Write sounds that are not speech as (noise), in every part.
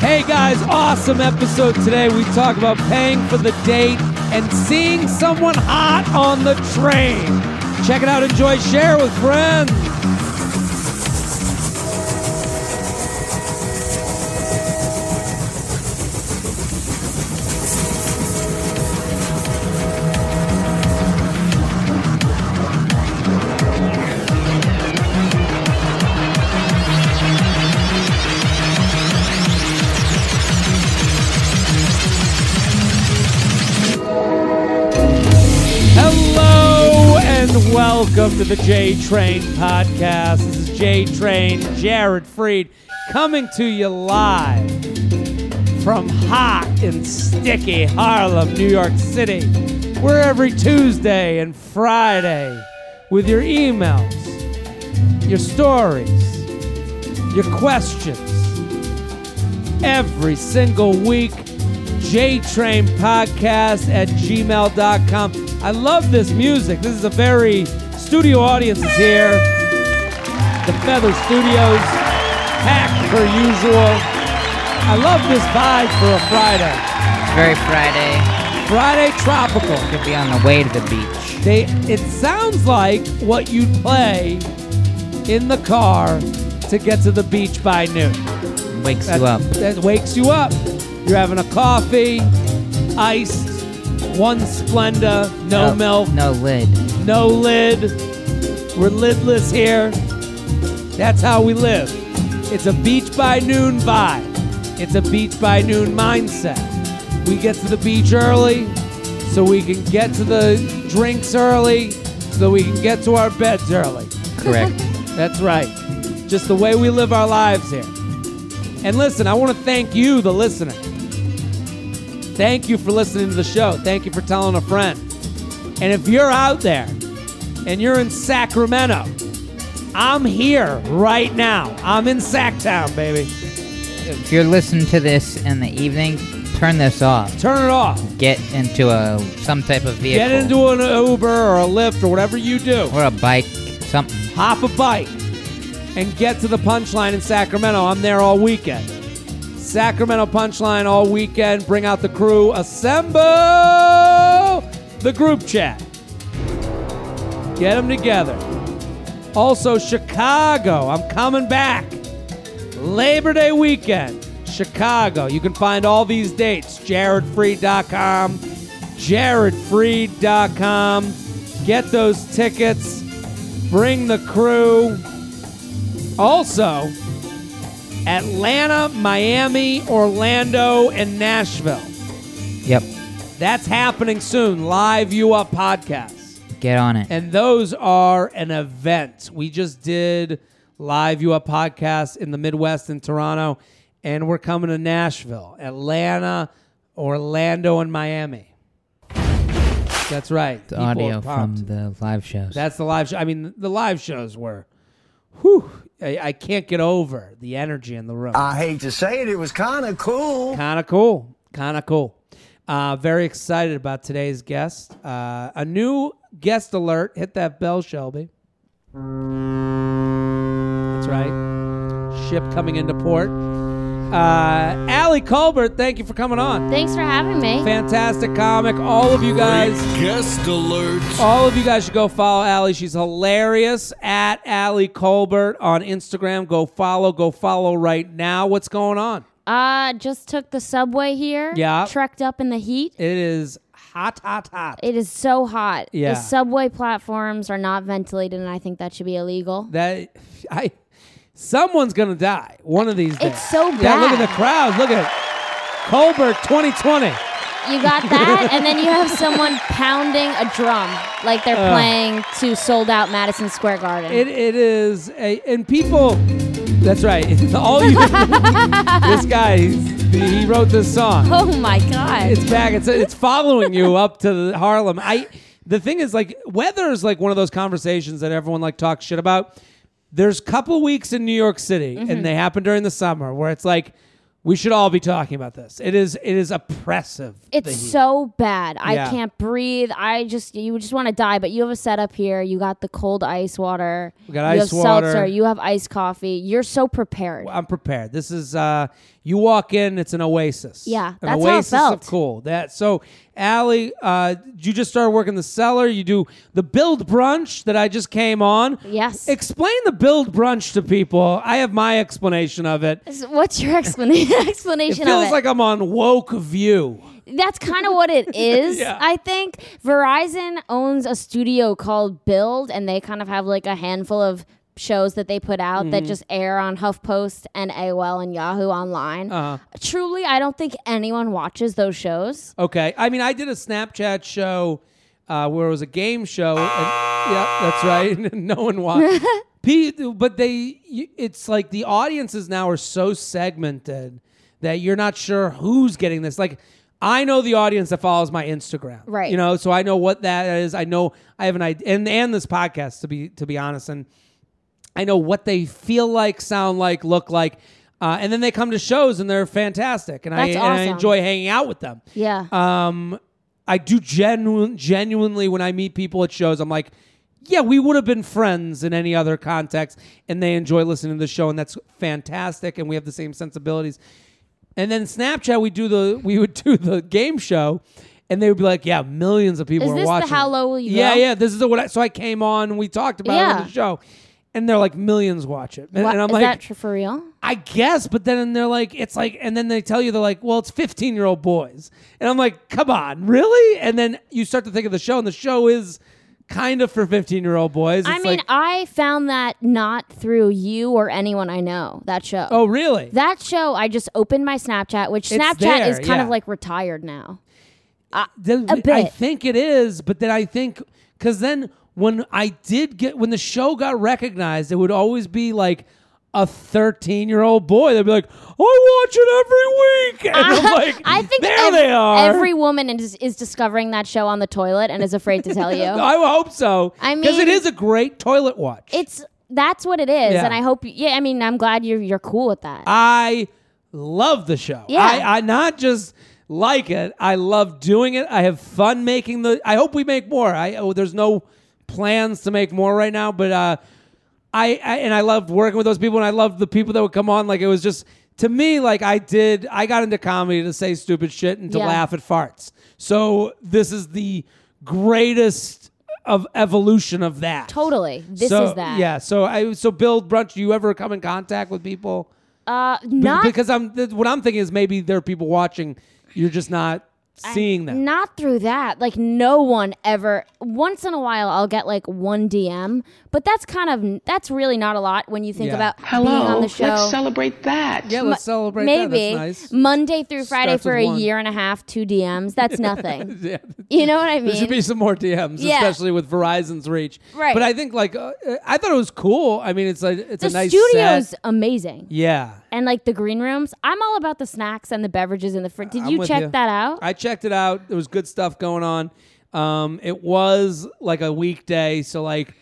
Hey guys, awesome episode today. We talk about paying for the date and seeing someone hot on the train. Check it out, enjoy, share with friends. Welcome to the J Train podcast. This is J Train, Jared Freid, coming to you live from hot and sticky Harlem, New York City. We're every Tuesday and Friday with your emails, your stories, your questions. Every single week, JTrain Podcast at gmail.com. I love this music. This is a very studio audience is here. The Feather Studios, packed per usual. I love this vibe for a Friday. It's very Friday. Friday tropical. Could be on the way to the beach. They it sounds like what you'd play in the car to get to the beach by noon. Wakes That, you up. that wakes you up. You're having a coffee, iced, one Splenda, no milk, No lid. no lid. We're lidless here. That's how we live. It's a beach by noon vibe. It's a beach by noon mindset. We get to the beach early so we can get to the drinks early so we can get to our beds early. Correct. (laughs) That's right. Just the way we live our lives here. And listen, I want to thank you, the listener. Thank you for listening to the show. Thank you for telling a friend. And if you're out there and you're in Sacramento, I'm here right now. I'm in Sacktown, baby. if you're listening to this in the evening, turn this off. Turn it off. Get into a some type of vehicle. Get into an Uber or a Lyft or whatever you do. or a bike. Something. hop a bike and get to the punchline in Sacramento. I'm there all weekend. Sacramento punchline all weekend. Bring out the crew. Assemble the group chat. Get them together. Also, Chicago. I'm coming back. Labor Day weekend. Chicago. You can find all these dates. JaredFreid.com. JaredFreid.com. Get those tickets. Bring the crew. Also, Atlanta, Miami, Orlando, and Nashville. Yep. That's happening soon. Live You Up podcast. Get on it. And those are an event. We just did Live You Up podcast in the Midwest in Toronto, and we're coming to Nashville, Atlanta, Orlando, and Miami. That's right. the People are audio from pumped. the live shows. That's the live show. I mean, the live shows were, whew, I, I can't get over the energy in the room. I hate to say it, it was kind of cool. Kind of cool. Kind of cool. Uh, very excited about today's guest. Uh, a new guest alert. Hit that bell, Shelby. That's right. Ship coming into port. Uh, Ali Kolbert, thank you for coming on. Thanks for having me. Fantastic comic. All of you guys. Guest alert. All of you guys should go follow Ali. She's hilarious at Ali Kolbert on Instagram. Go follow. Go follow right now. What's going on? Uh, just took the subway here. Yeah. Trekked up in the heat. It is hot, hot, hot. It is so hot. Yeah. The subway platforms are not ventilated, and I think that should be illegal. that I someone's gonna die one of these days. It's so Yeah, look at the crowd. Look at it. Kolbert 2020. You got that, and then you have someone (laughs) pounding a drum like they're uh. playing to sold out Madison Square Garden. It it is a and people. That's right. (laughs) All you. (laughs) this guy, he wrote this song. oh my god! It's back. It's it's following you up to the Harlem. I the thing is like weather is like one of those conversations that everyone like talks shit about. There's a couple weeks in New York City, Mm-hmm. and they happen during the summer where it's like we should all be talking about this. It is it is oppressive. It's so bad. I Yeah. can't breathe. I just you just want to die. But you have a setup here. You got the cold ice water. We got you ice have water. seltzer. You have iced coffee. You're so prepared. I'm prepared. This is uh You walk in, it's an oasis. Yeah, an that's how it oasis felt. of cool. That so, Ali, uh, you just started working the cellar. You do the build brunch that I just came on. Yes. Explain the build brunch to people. I have my explanation of it. What's your explanation (laughs) It explanation feels it? It feels like I'm on woke view. That's kind of what it (laughs) is. Yeah. I think Verizon owns a studio called Build, and they kind of have like a handful of shows that they put out Mm-hmm. that just air on HuffPost and AOL and Yahoo online. Uh-huh. Truly, I don't think anyone watches those shows. Okay. I mean, I did a Snapchat show uh, where it was a game show. And, yeah, that's right. (laughs) no one watched. (laughs) But they, it's like the audiences now are so segmented that you're not sure who's getting this. Like, I know the audience that follows my Instagram, Right. You know, so I know what that is. I know I have an idea, and and this podcast to be to be honest, and I know what they feel like, sound like, look like. Uh, and then they come to shows and they're fantastic, and, I, That's and I awesome. enjoy hanging out with them. Yeah. Um, I do genuine, genuinely when I meet people at shows, I'm like, yeah, we would have been friends in any other context, and they enjoy listening to the show, and that's fantastic, and we have the same sensibilities. And then Snapchat, we do the we would do the game show, and they would be like, yeah, millions of people Is are this the watching. How. Low Will You Yeah, Go? yeah. This is the, what. I, so I came on, and we talked about it on the show. And they're like millions watch it, and, and I'm is like, that tr- for real? I guess, but then they're like, it's like, and then they tell you they're like, well, it's 15 year old boys. And I'm like, come on, really? And then you start to think of the show, and the show is kind of for 15 year old boys. It's I mean, like, I found that not through you or anyone I know. That show. oh, really? That show, I just opened my Snapchat, which It's Snapchat there, is kind of like retired now. The- a I bit. think it is, but then I think, because then when I did get, when the show got recognized, it would always be like, a 13 year old boy, they'd be like, I watch it every week. (laughs) And I'm uh-huh. like, I think there ev- they are. every woman is, is discovering that show on the toilet and is afraid to tell (laughs) you. I hope so. I mean, because it is a great toilet watch. It's that's what it is, Yeah. and I hope. Yeah, I mean, I'm glad you're you're cool with that. I love the show. Yeah. I, I not just like it, I love doing it. I have fun making the I hope we make more. I oh, there's no plans to make more right now, but uh I, I and I loved working with those people and I loved the people that would come on like it was just to me like I did I got into comedy to say stupid shit and to Yeah. laugh at farts. So this is the greatest of evolution of that. totally, this so, is that. Yeah. So I so build brunch. Do you ever come in contact with people? Uh, not because I'm th- what I'm thinking is maybe there are people watching. You're just not seeing that. Not through that. Like no one ever. Once in a while, I'll get like one DM, but that's kind of that's really not a lot when you think Yeah. about being Hello, on the show. let's celebrate that. yeah, let's celebrate Maybe that. That's nice. Monday through Friday Starts for a one. year and a half, two DMs. That's (laughs) nothing. (laughs) Yeah. you know what I mean? There should be some more DMs, Yeah. especially with Verizon's reach. Right. But I think like uh, I thought it was cool. I mean, it's like it's The a nice studio's set. amazing, Yeah. And like the green rooms. I'm all about the snacks and the beverages in the fridge. Did I'm you check you. that out? I checked it out. There was good stuff going on. Um, it was like a weekday, so like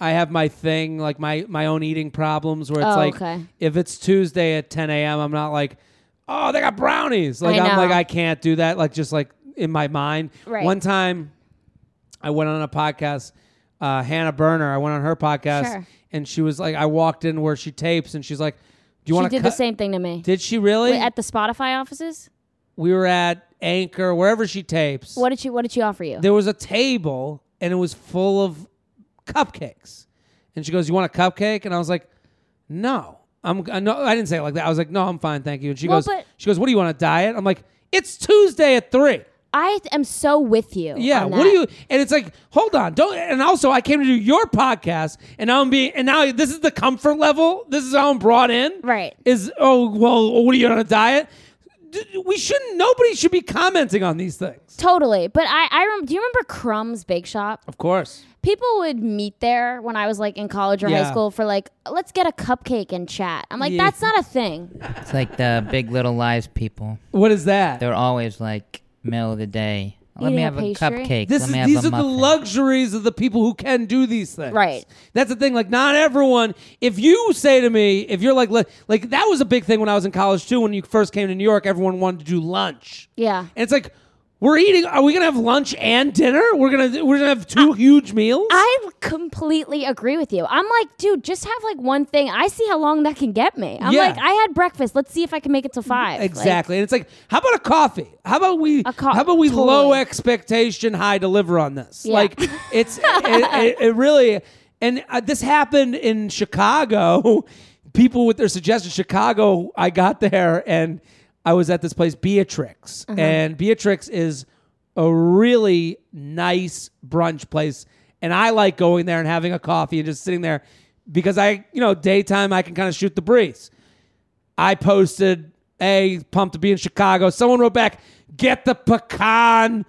I have my thing, like my my own eating problems, where it's Oh, like okay. if it's Tuesday at 10 a.m., I'm not like, oh, they got brownies. Like I I'm like. I can't do that. Like just like in my mind. Right. One time, I went on a podcast. Uh, Hannah Berner. I went on her podcast, Sure. and she was like, I walked in where she tapes, and she's like, "Do you she want to?" did the same thing to me. Did she really? Wait, at the Spotify offices. we were at Anchor, wherever she tapes. What did she What did she offer you? There was a table, and it was full of cupcakes. And she goes, "You want a cupcake?" And I was like, "No, I'm I no." I didn't say it like that. I was like, "No, I'm fine, thank you." And she Well, goes, "She goes, what do you want a diet?" I'm like, "It's Tuesday at 3. I am so with you. Yeah, on what do you? And it's like, hold on, don't. And also, I came to do your podcast, and now I'm being, and now this is the comfort level. This is how I'm brought in. Right. Is oh well, what are you on a diet? D- We shouldn't. Nobody should be commenting on these things. Totally. But I, I rem- do you remember Crumb's Bake Shop? Of course. People would meet there when I was like in college or Yeah. high school for like, let's get a cupcake and chat. I'm like, Yeah. that's not a thing. It's like the Big Little Lies people. What is that? They're always like middle of the day. Let me have a pastry? cupcake. This Let is me have these a are the muffin. luxuries of the people who can do these things. Right. That's the thing. Like, not everyone. If you say to me, if you're like, like, like that was a big thing when I was in college too. When you first came to New York, everyone wanted to do lunch. Yeah. And it's like, We're eating. Are we gonna have lunch and dinner? We're gonna we're gonna have two huge meals. I completely agree with you. I'm like, dude, just have like one thing. I see how long that can get me. I'm Yeah. like, I had breakfast. Let's see if I can make it to five. Like, Exactly. and it's like, how about a coffee? How about we A co- how about we totally. low expectation, high deliver on this? Yeah. Like it's (laughs) it, it, it really and uh, this happened in Chicago. (laughs) People with their suggestions Chicago, I got there and I was at this place Beatrix. Uh-huh. And Beatrix is a really nice brunch place and I like going there and having a coffee and just sitting there because I, you know, daytime I can kind of shoot the breeze. I posted, "Hey, pumped to be in Chicago." Someone wrote back, "Get the pecan."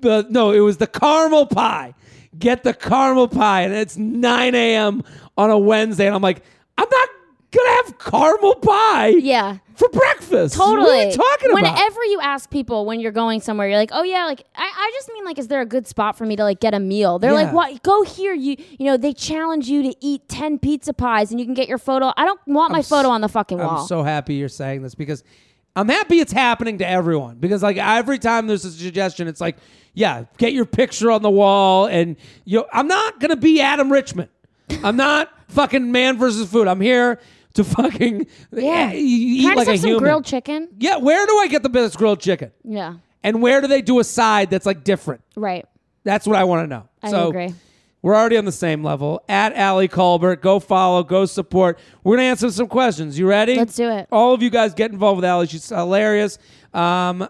The no, it was the caramel pie. Get the caramel pie, and it's 9 a.m. on a Wednesday, and I'm like, I'm not gonna have caramel pie Yeah. for breakfast. Totally. What are you talking about? Whenever you ask people when you're going somewhere, you're like, "Oh yeah, like I, I just mean like, is there a good spot for me to like get a meal?" They're Yeah. like, "What? Go here." You you know they challenge you to eat ten pizza pies and you can get your photo. I don't want my s- photo on the fucking wall. I'm so happy you're saying this because I'm happy it's happening to everyone because like every time there's a suggestion, it's like, yeah, get your picture on the wall, and you. Know, I'm not gonna be Adam Richman. I'm not fucking man versus food. I'm here to fucking yeah. eh, eat Can I like just a have some human. grilled chicken? yeah, where do I get the best grilled chicken? Yeah. And where do they do a side that's like different? Right. That's what I want to know. I so agree. We're already on the same level. At Ali Kolbert, go follow, go support. We're gonna answer some questions. You ready? Let's do it. All of you guys get involved with Ali. She's hilarious. Um,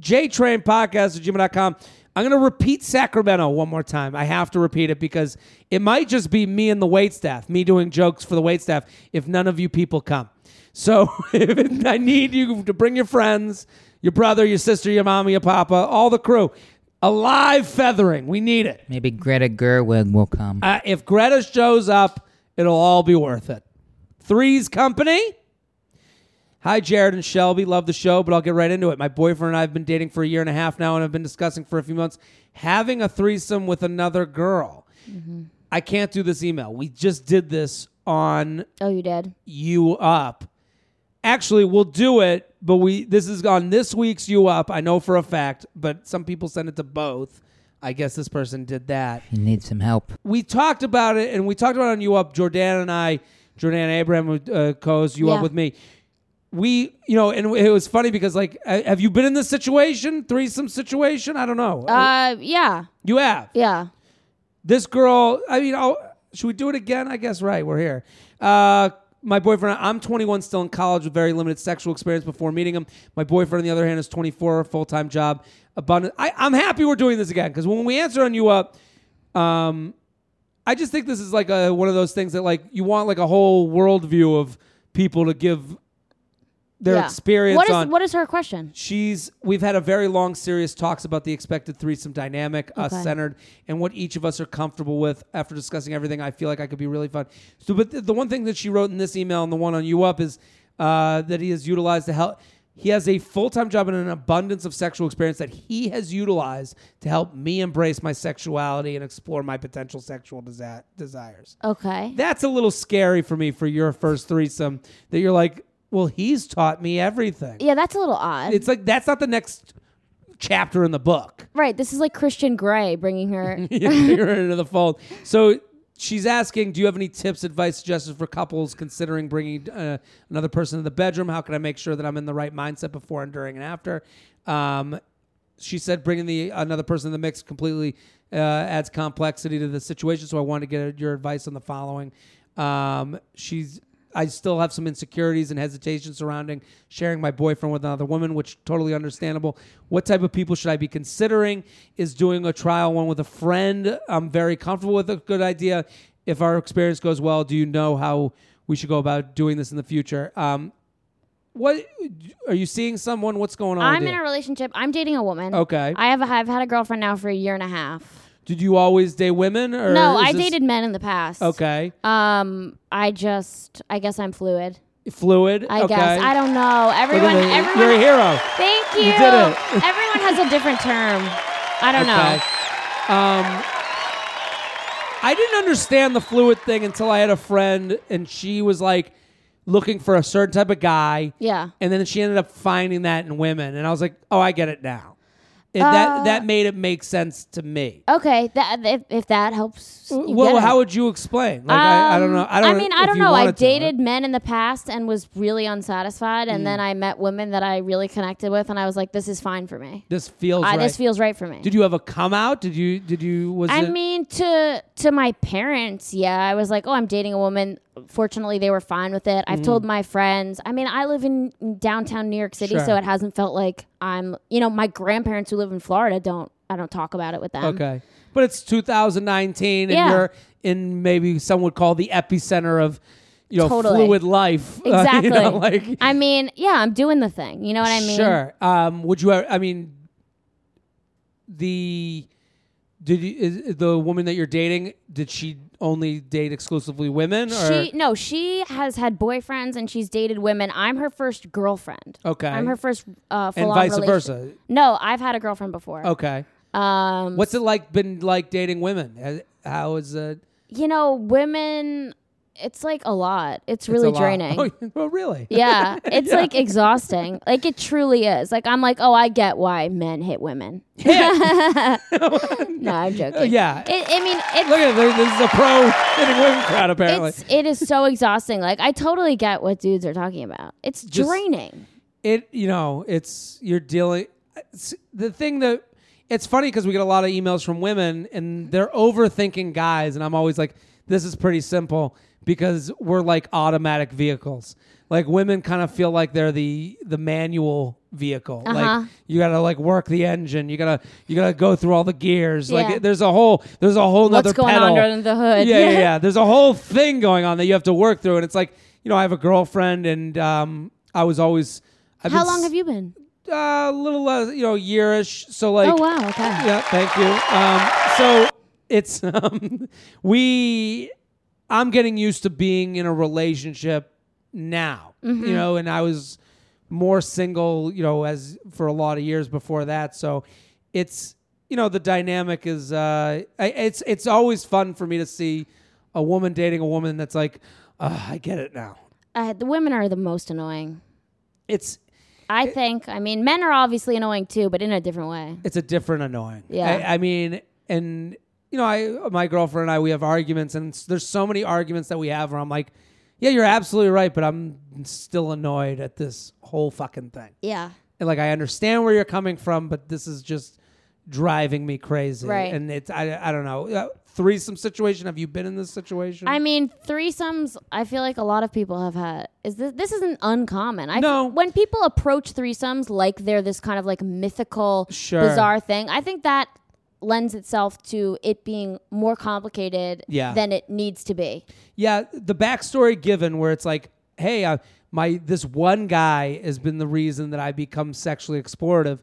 JTrain Podcast at gmail.com. I'm gonna repeat Sacramento one more time. I have to repeat it because it might just be me and the wait staff, me doing jokes for the wait staff if none of you people come. So (laughs) it- I need you to bring your friends, your brother, your sister, your mama, your papa, all the crew. A live feathering. We need it. Maybe Greta Gerwig will come. Uh, if Greta shows up, it'll all be worth it. Three's Company. Hi, Jared and Shelby. Love the show, but I'll get right into it. My boyfriend and I have been dating for a year and a half now, and I've been discussing for a few months having a threesome with another girl. I can't do this email. We just did this on Oh, you did. You Up. Actually, we'll do it, but we this is on this week's You Up. I know for a fact, but some people send it to both. I guess this person did that He needs some help. we talked about it, and we talked about it on You Up. Jordan and I, Jordan Abraham, who uh, co-hosts You Up with me. We, you know, and it was funny because, like, uh, have you been in this situation, threesome situation? I don't know. Uh, yeah. you have. Yeah. This girl, I mean, oh, should we do it again? I guess, right. We're here. Uh, my boyfriend, I'm 21, still in college with very limited sexual experience before meeting him. My boyfriend, on the other hand, is 24, full time job, abundant. I, I'm happy we're doing this again because when we answer on You Up, um, I just think this is like a one of those things that like you want like a whole worldview of people to give their yeah. experience What is on. what is her question? She's we've had a very long, serious talks about the expected threesome dynamic, us Okay. centered, and what each of us are comfortable with. After discussing everything, I feel like I could be really fun. So, but the, the one thing that she wrote in this email and the one on you up is uh, that he has utilized to help. He has a full time job and an abundance of sexual experience that he has utilized to help me embrace my sexuality and explore my potential sexual desi- desires. Okay. That's a little scary for me for your first threesome. That you're like, well, he's taught me everything. Yeah, that's a little odd. It's like that's not the next chapter in the book. right. This is like Christian Grey bringing her. (laughs) Into the fold. So she's asking, do you have any tips, advice, suggestions for couples considering bringing uh, another person in the bedroom? How can I make sure that I'm in the right mindset before and during and after? Um, she said bringing the another person in the mix completely uh, adds complexity to the situation. So I wanted to get your advice on the following. Um, she's I still have some insecurities and hesitation surrounding sharing my boyfriend with another woman, which totally understandable. What type of people should I be considering? Is doing a trial one with a friend? I'm very comfortable with a good idea. If our experience goes well, do you know how we should go about doing this in the future? Um, what are you seeing someone? What's going on? I'm in you? a relationship. I'm dating a woman. Okay. I have a, I've had a girlfriend now for a year and a half. Did you always date women? Or No, I this- dated men in the past. Okay, Um, I just, I guess I'm fluid. fluid. I okay. guess I don't know. Everyone, everyone. You're a hero. Thank you. You did it. (laughs) everyone has a different term. I don't Okay. know. Um, I didn't understand the fluid thing until I had a friend, and she was like looking for a certain type of guy, Yeah. and then she ended up finding that in women, and I was like, oh, I get it now. It, that Uh, that made it make sense to me. Okay, that if, if that helps. Well, how would you explain? Like I, I don't know. I don't. Um, mean, I don't know. I wanted to, dated men in the past and was really unsatisfied, and Mm. then I met women that I really connected with, and I was like, "This is fine for me. This feels I, right. This feels right for me." did you have a come out? Did you? Did you? Was I it? mean, to to my parents, yeah, I was like, "Oh, I'm dating a woman." Fortunately, they were fine with it. I've told my friends. I mean, I live in downtown New York City, Sure. so it hasn't felt like I'm. You know, my grandparents who live in Florida don't. I don't talk about it with them. okay, but it's 2019, and Yeah. you're in maybe some would call the epicenter of, you know, Totally. fluid life. Uh, (laughs) you Exactly. know, like I mean, yeah, I'm doing the thing. You know what I mean? Sure. Um, would you? I mean, the did you, is, the woman that you're dating? Did she only date exclusively women? Or She no, she has had boyfriends and she's dated women. I'm her first girlfriend. Okay. I'm her first uh, full and on vice relation- versa. No, I've had a girlfriend before. Okay. Um, What's it like? Been like dating women? How is it? you know, women. It's like a lot. It's really It's a lot. draining. Oh, (laughs) oh, really? Yeah, (laughs) it's like exhausting. Like it truly is. Like I'm like, oh, I get why men hit women. (laughs) no, I'm joking. Uh, yeah. It, I mean, it's Look at this. This is a pro hitting women crowd. Apparently, it's it is so exhausting. Like I totally get what dudes are talking about. It's Just- draining. it you know it's you're dealing it's, the thing that it's funny because we get a lot of emails from women and they're overthinking guys and i'm always like this is pretty simple because we're like automatic vehicles like women kind of feel like they're the the manual vehicle Uh-huh. like you gotta like work the engine you gotta you gotta go through all the gears Yeah. like there's a whole there's a whole What's going pedal. on under the hood? yeah, yeah, (laughs) yeah. There's a whole thing going on that you have to work through, and it's like you know, I have a girlfriend, and um, I was always. I've How long s- have you been? A little, uh, you know, yearish. So like, oh wow. Okay. yeah, thank you. Um, so it's (laughs) um, we. I'm getting used to being in a relationship now, Mm-hmm. you know, and I was more single, you know, as for a lot of years before that. So it's you know the dynamic is uh, it's it's always fun for me to see a woman dating a woman that's like, uh, I get it now. Uh, the women are the most annoying. It's I think. I mean, men are obviously annoying too, but in a different way. it's a different annoying. Yeah. I, I mean, and you know, I my girlfriend and I we have arguments, and there's so many arguments that we have where I'm like, yeah, you're absolutely right, but I'm still annoyed at this whole fucking thing. Yeah. And like, I understand where you're coming from, but this is just driving me crazy. Right. And it's I I don't know. Uh, threesome situation. Have you been in this situation? I mean, threesomes. I feel like a lot of people have had. Is this this isn't uncommon? I No. When people approach threesomes like they're this kind of like mythical, Sure. bizarre thing, I think that lends itself to it being more complicated Yeah. than it needs to be. yeah, the backstory given where it's like, hey, uh, my this one guy has been the reason that I become sexually explorative.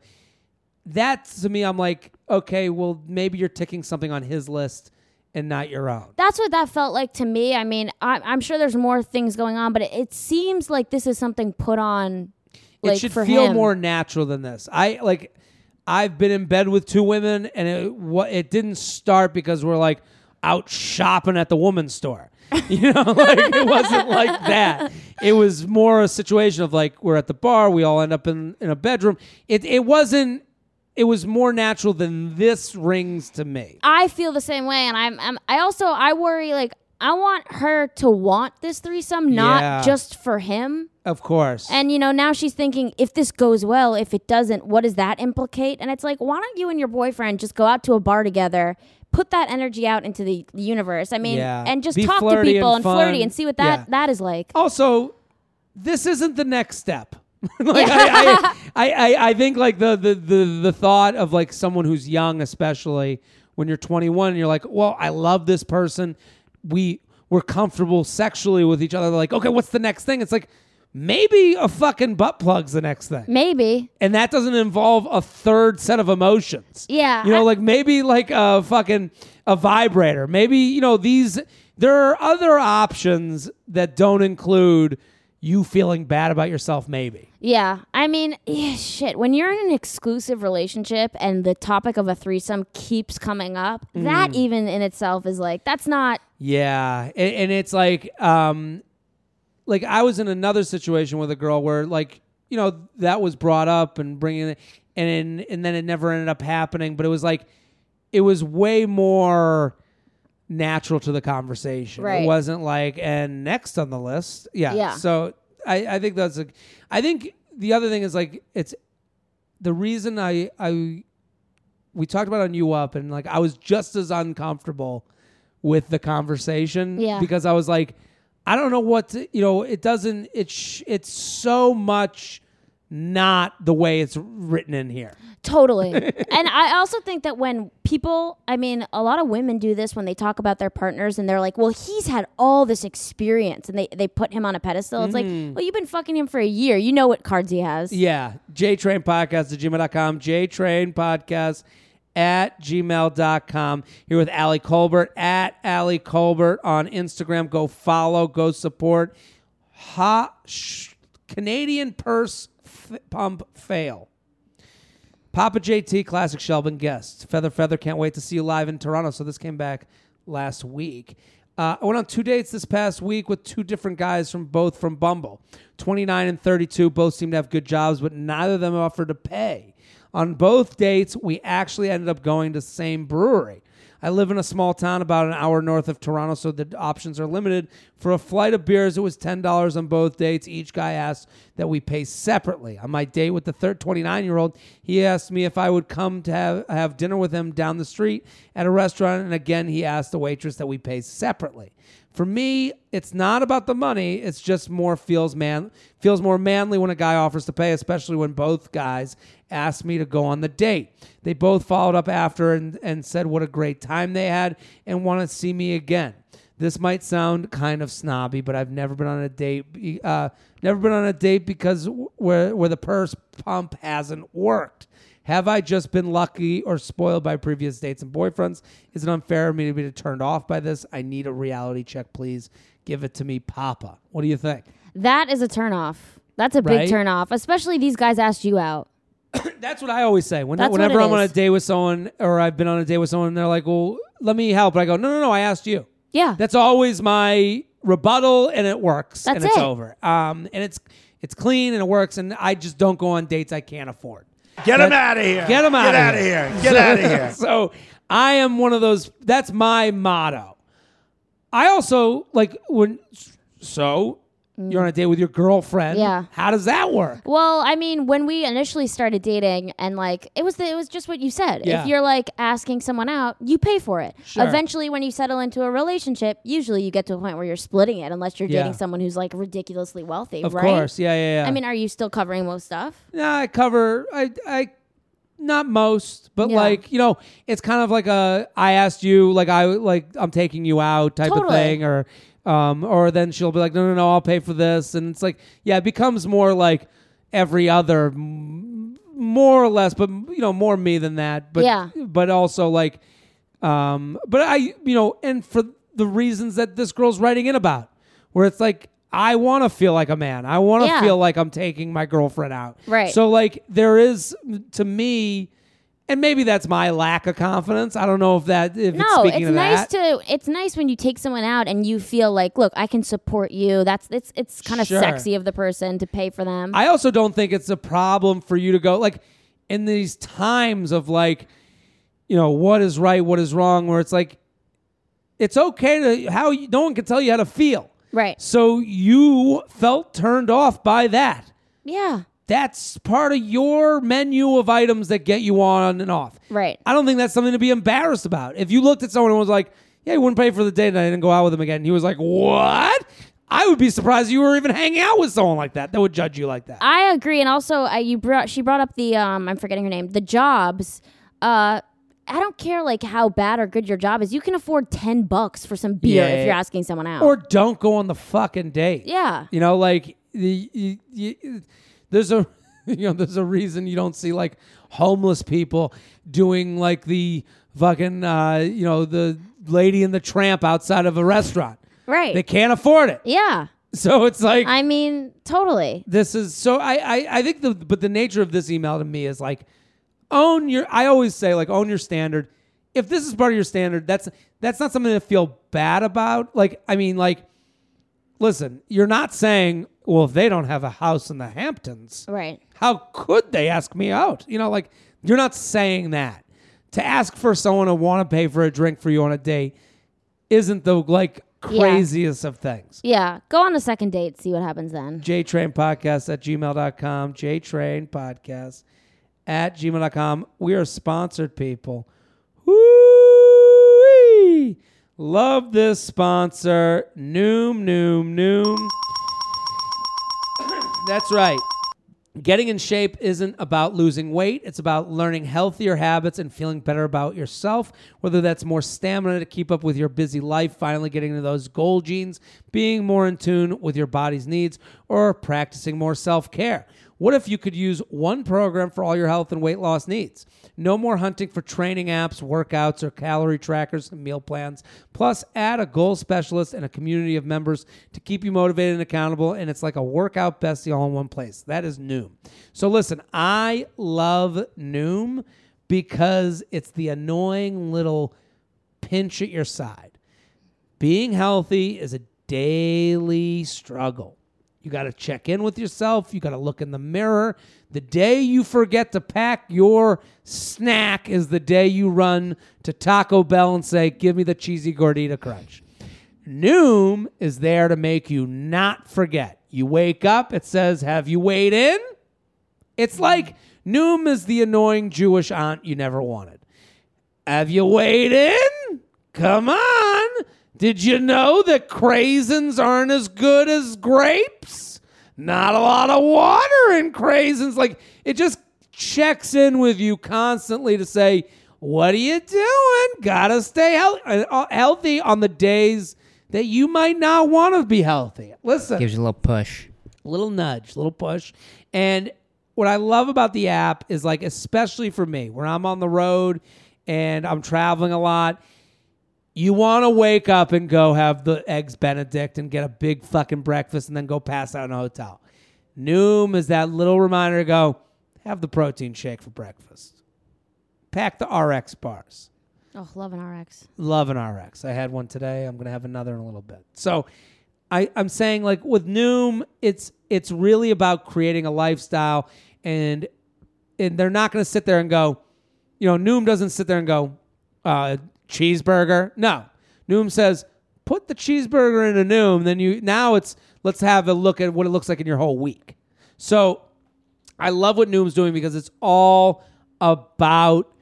That to me, I'm like, okay, well, maybe you're ticking something on his list and not your own. That's what that felt like to me. I mean, I, I'm sure there's more things going on, but it, it seems like this is something put on. Like it should feel him. more natural than this. I like. I've been in bed with two women, and it what it didn't start because we're like out shopping at the woman's store. (laughs) You know, like it wasn't like that. It was more a situation of like we're at the bar, we all end up in in a bedroom. It it wasn't. It was more natural than this rings to me. I feel the same way, and I'm, I'm I also I worry like I want her to want this threesome, not Yeah. just for him. Of course. And you know, now she's thinking if this goes well, if it doesn't, what does that implicate? And it's like, why don't you and your boyfriend just go out to a bar together, put that energy out into the universe? I mean, Yeah. and just Be talk to flirty people and and, flirty and see what that Yeah. that is like. also, this isn't the next step. (laughs) like I, I, I, I, I think like the, the the the thought of like someone who's young, especially when you're 21, and you're like, well, I love this person. We we're comfortable sexually with each other. Like, okay, what's the next thing? It's like maybe a fucking butt plug's the next thing, Maybe. and that doesn't involve a third set of emotions. Yeah. You know, I- like maybe like a fucking a vibrator. Maybe, you know, these there are other options that don't include you feeling bad about yourself maybe. Yeah, I mean, yeah, shit. When you're in an exclusive relationship and the topic of a threesome keeps coming up, Mm. that even in itself is like that's not. Yeah. And, and it's like um like I was in another situation with a girl where like, you know, that was brought up and bringing it and and then it never ended up happening. But it was like it was way more natural to the conversation. Right. It wasn't like and next on the list. Yeah. Yeah. So I I think that's a I think the other thing is like it's the reason I I we talked about on you up and like I was just as uncomfortable with the conversation Yeah. because I was like I don't know what to, you know it doesn't it's sh- it's so much not the way it's written in here. Totally. (laughs) and I also think that when people, I mean, a lot of women do this when they talk about their partners and they're like, well, he's had all this experience and they, they put him on a pedestal. It's like, mm-hmm. well, you've been fucking him for a year. You know what cards he has. Yeah. JTrain Podcast at gmail.com. JTrain Podcast at gmail.com. Here with Ali Kolbert at Ali Kolbert on Instagram. Go follow, go support. Ha, sh, Canadian purse f- pump fail. Papa JT, classic Shelburne guest. Feather Feather, can't wait to see you live in Toronto. So this came back last week. Uh, I went on two dates this past week with two different guys from both from Bumble. 29 and 32, both seem to have good jobs, but neither of them offered to pay. On both dates, we actually ended up going to the same brewery. I live in a small town about an hour north of Toronto, so the options are limited. For a flight of beers, it was $10 on both dates. Each guy asked that we pay separately. On my date with the third 29 year old, he asked me if I would come to have, have dinner with him down the street at a restaurant. And again, he asked the waitress that we pay separately. For me, it's not about the money. It's just more feels man feels more manly when a guy offers to pay, especially when both guys asked me to go on the date. They both followed up after and, and said what a great time they had and want to see me again. This might sound kind of snobby, but I've never been on a date. Uh, never been on a date because where where the purse pump hasn't worked. Have I just been lucky or spoiled by previous dates and boyfriends? Is it unfair of me to be turned off by this? I need a reality check, please. Give it to me, Papa. What do you think? That is a turnoff. That's a Right? big turnoff, especially these guys asked you out. (coughs) That's what I always say. When, That's what whenever it I'm on a is. date with someone or I've been on a date with someone, and they're like, "Well, let me help," and I go, "No, no, no. I asked you." Yeah. That's always my rebuttal, and it works, That's and it's it. over. Um, and it's it's clean and it works, and I just don't go on dates I can't afford. Get him out of here. Get him out out of here. Get out of (laughs) here. so I am one of those. That's my motto. I also like when. So you're on a date with your girlfriend. Yeah. How does that work? Well, I mean, when we initially started dating, and like it was, the, it was just what you said. Yeah. If you're like asking someone out, you pay for it. Sure. Eventually, when you settle into a relationship, usually you get to a point where you're splitting it, unless you're Yeah. dating someone who's like ridiculously wealthy, Of right? course. Yeah, yeah, yeah. I mean, are you still covering most stuff? Yeah, I cover I I not most, but Yeah. like, you know, it's kind of like a I asked you, like I like I'm taking you out type of thing or um or then she'll be like, No, no, no, I'll pay for this and it's like yeah, it becomes more like every other m- more or less, but you know, more me than that. But Yeah. but also like um but I you know, and for the reasons that this girl's writing in about, where it's like I want to feel like a man. I want to Yeah. feel like I'm taking my girlfriend out. Right. So like there is to me, and maybe that's my lack of confidence. I don't know if that if it's No, speaking it's nice that. to it's nice when you take someone out and you feel like, look, I can support you. That's it's it's kind of Sure. sexy of the person to pay for them. I also don't think it's a problem for you to go like in these times of like, you know, what is right, what is wrong, where it's like, it's okay to how you, no one can tell you how to feel. right. So you felt turned off by that. Yeah. That's part of your menu of items that get you on and off. Right. I don't think that's something to be embarrassed about. If you looked at someone and was like, "Yeah, he wouldn't pay for the date," and I didn't go out with him again, and he was like, "What?" I would be surprised you were even hanging out with someone like that that would judge you like that. I agree, and also I, you brought she brought up the um I'm forgetting her name the jobs. Uh, I don't care like how bad or good your job is. You can afford ten bucks for some beer Yeah. if you're asking someone out. or don't go on the fucking date. yeah, You know, like the you, you, there's a (laughs) you know there's a reason you don't see like homeless people doing like the fucking uh, you know the lady and the tramp outside of a restaurant. right. They can't afford it. yeah, So it's like I mean totally. this is so I, I I think the but the nature of this email to me is like own your I always say like own your standard. If this is part of your standard, that's that's not something to feel bad about. Like I mean like listen, you're not saying, well, if they don't have a house in the Hamptons, Right. how could they ask me out? You know, like you're not saying that. To ask for someone to want to pay for a drink for you on a date isn't the like Yeah. craziest of things. Yeah. Go on the second date. See what happens then. JTrain Podcast at gmail.com. JTrain Podcast at gmail.com. We are sponsored people. Woo! Love this sponsor. Noom, noom, noom. That's right. Getting in shape isn't about losing weight. It's about learning healthier habits and feeling better about yourself. Whether that's more stamina to keep up with your busy life, finally getting into those goal jeans, being more in tune with your body's needs, or practicing more self care. What if you could use one program for all your health and weight loss needs? No more hunting for training apps, workouts, or calorie trackers and meal plans. Plus, add a goal specialist and a community of members to keep you motivated and accountable. And it's like a workout bestie all in one place. That is Noom. So, listen, I love Noom because it's the annoying little pinch at your side. Being healthy is a daily struggle. You got to check in with yourself. You got to look in the mirror. The day you forget to pack your snack is the day you run to Taco Bell and say, Give me the cheesy gordita crunch. Noom is there to make you not forget. You wake up, it says, Have you weighed in? It's like Noom is the annoying Jewish aunt you never wanted. Have you weighed in? Come on. Did you know that craisins aren't as good as grapes? Not a lot of water in craisins. Like it just checks in with you constantly to say, "What are you doing? Gotta stay healthy, uh, healthy on the days that you might not want to be healthy." Listen, Gives you a little push. A little nudge, a little push. And what I love about the app is like, especially for me, where I'm on the road and I'm traveling a lot, you want to wake up and go have the eggs Benedict and get a big fucking breakfast and then go pass out in a hotel. Noom is that little reminder to go have the protein shake for breakfast. Pack the RX bars. Oh, love an RX. Love an RX. I had one today. I'm gonna have another in a little bit. So I, I'm saying like with Noom, it's it's really about creating a lifestyle and and they're not gonna sit there and go, you know, Noom doesn't sit there and go, uh, cheeseburger. No. Noom says, put the cheeseburger in a Noom, then you now it's let's have a look at what it looks like in your whole week. So I love what Noom's doing because it's all about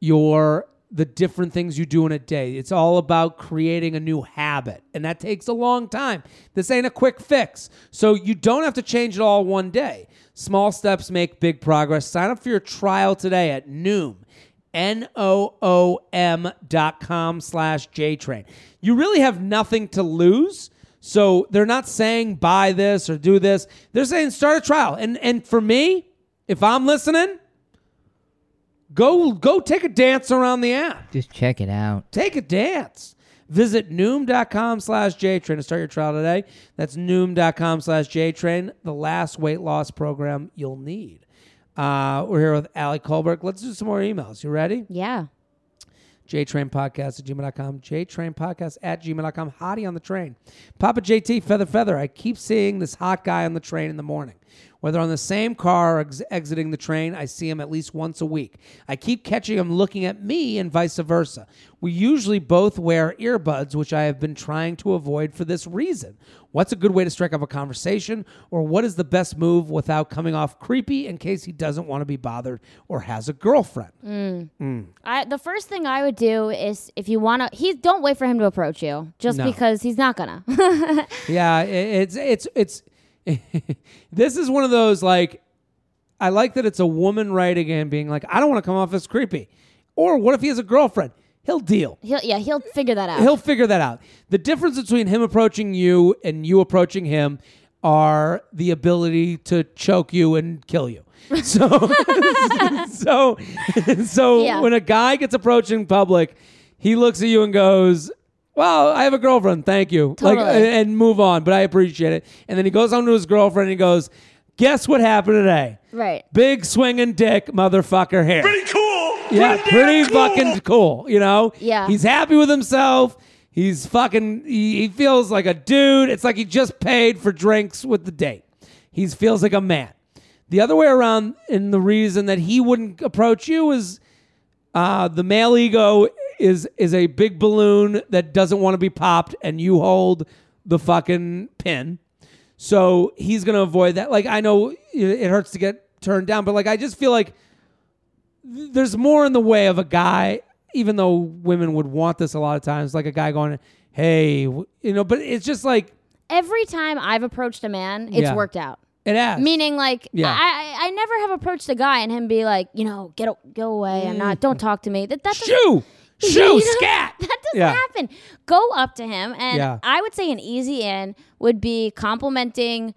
your the different things you do in a day. It's all about creating a new habit, and that takes a long time. This ain't a quick fix. So you don't have to change it all one day. Small steps make big progress. Sign up for your trial today at Noom. N-O-O-M dot com slash JTrain. You really have nothing to lose. So they're not saying buy this or do this. They're saying start a trial. And and for me, if I'm listening, go go take a dance around the app. Just check it out. Take a dance. Visit noom.com slash JTrain to start your trial today. That's noom.com slash JTrain, the last weight loss program you'll need. Uh, we're here with Ali Kolbert. Let's do some more emails. You ready? Yeah. JTrainPodcast at gmail.com. JTrainPodcast at gmail.com. Hottie on the train. Papa JT, Feather Feather. I keep seeing this hot guy on the train in the morning. Whether on the same car or ex- exiting the train, I see him at least once a week. I keep catching him looking at me and vice versa. We usually both wear earbuds, which I have been trying to avoid for this reason. What's a good way to strike up a conversation, or what is the best move without coming off creepy in case he doesn't want to be bothered or has a girlfriend? Mm. Mm. I the first thing I would do is if you want to, he don't wait for him to approach you, just No. because he's not gonna. (laughs) Yeah, i- it's it's it's (laughs) this is one of those like I like that it's a woman writing in being like, I don't want to come off as creepy. Or what if he has a girlfriend? He'll deal. he'll yeah, he'll figure that out. He'll figure that out. The difference between him approaching you and you approaching him are the ability to choke you and kill you. (laughs) So (laughs) so so Yeah. when a guy gets approached in public, he looks at you and goes, "Well, I have a girlfriend. Thank you." Like and move on, but I appreciate it. And then he goes home to his girlfriend and he goes, "Guess what happened today? right. Big swinging dick motherfucker here." Pretty cool. Yeah, damn pretty cool. fucking cool. You know. Yeah. He's happy with himself. He's fucking. He, he feels like a dude. It's like he just paid for drinks with the date. He feels like a man. The other way around, and the reason that he wouldn't approach you is uh, the male ego is is a big balloon that doesn't want to be popped, and you hold the fucking pin. So he's gonna avoid that. Like I know it- hurts to get turned down, but like I just feel like there's more in the way of a guy, even though women would want this a lot of times, like a guy going, "Hey," you know. But it's just like Every time I've approached a man, it's Yeah. worked out. it has. Meaning, like, Yeah. I, I I never have approached a guy and him be like, you know, get go away. I'm not. Don't mm. talk to me. That that doesn't- shoo, shoo, (laughs) scat. That doesn't Yeah. happen. Go up to him, and Yeah. I would say an easy in would be complimenting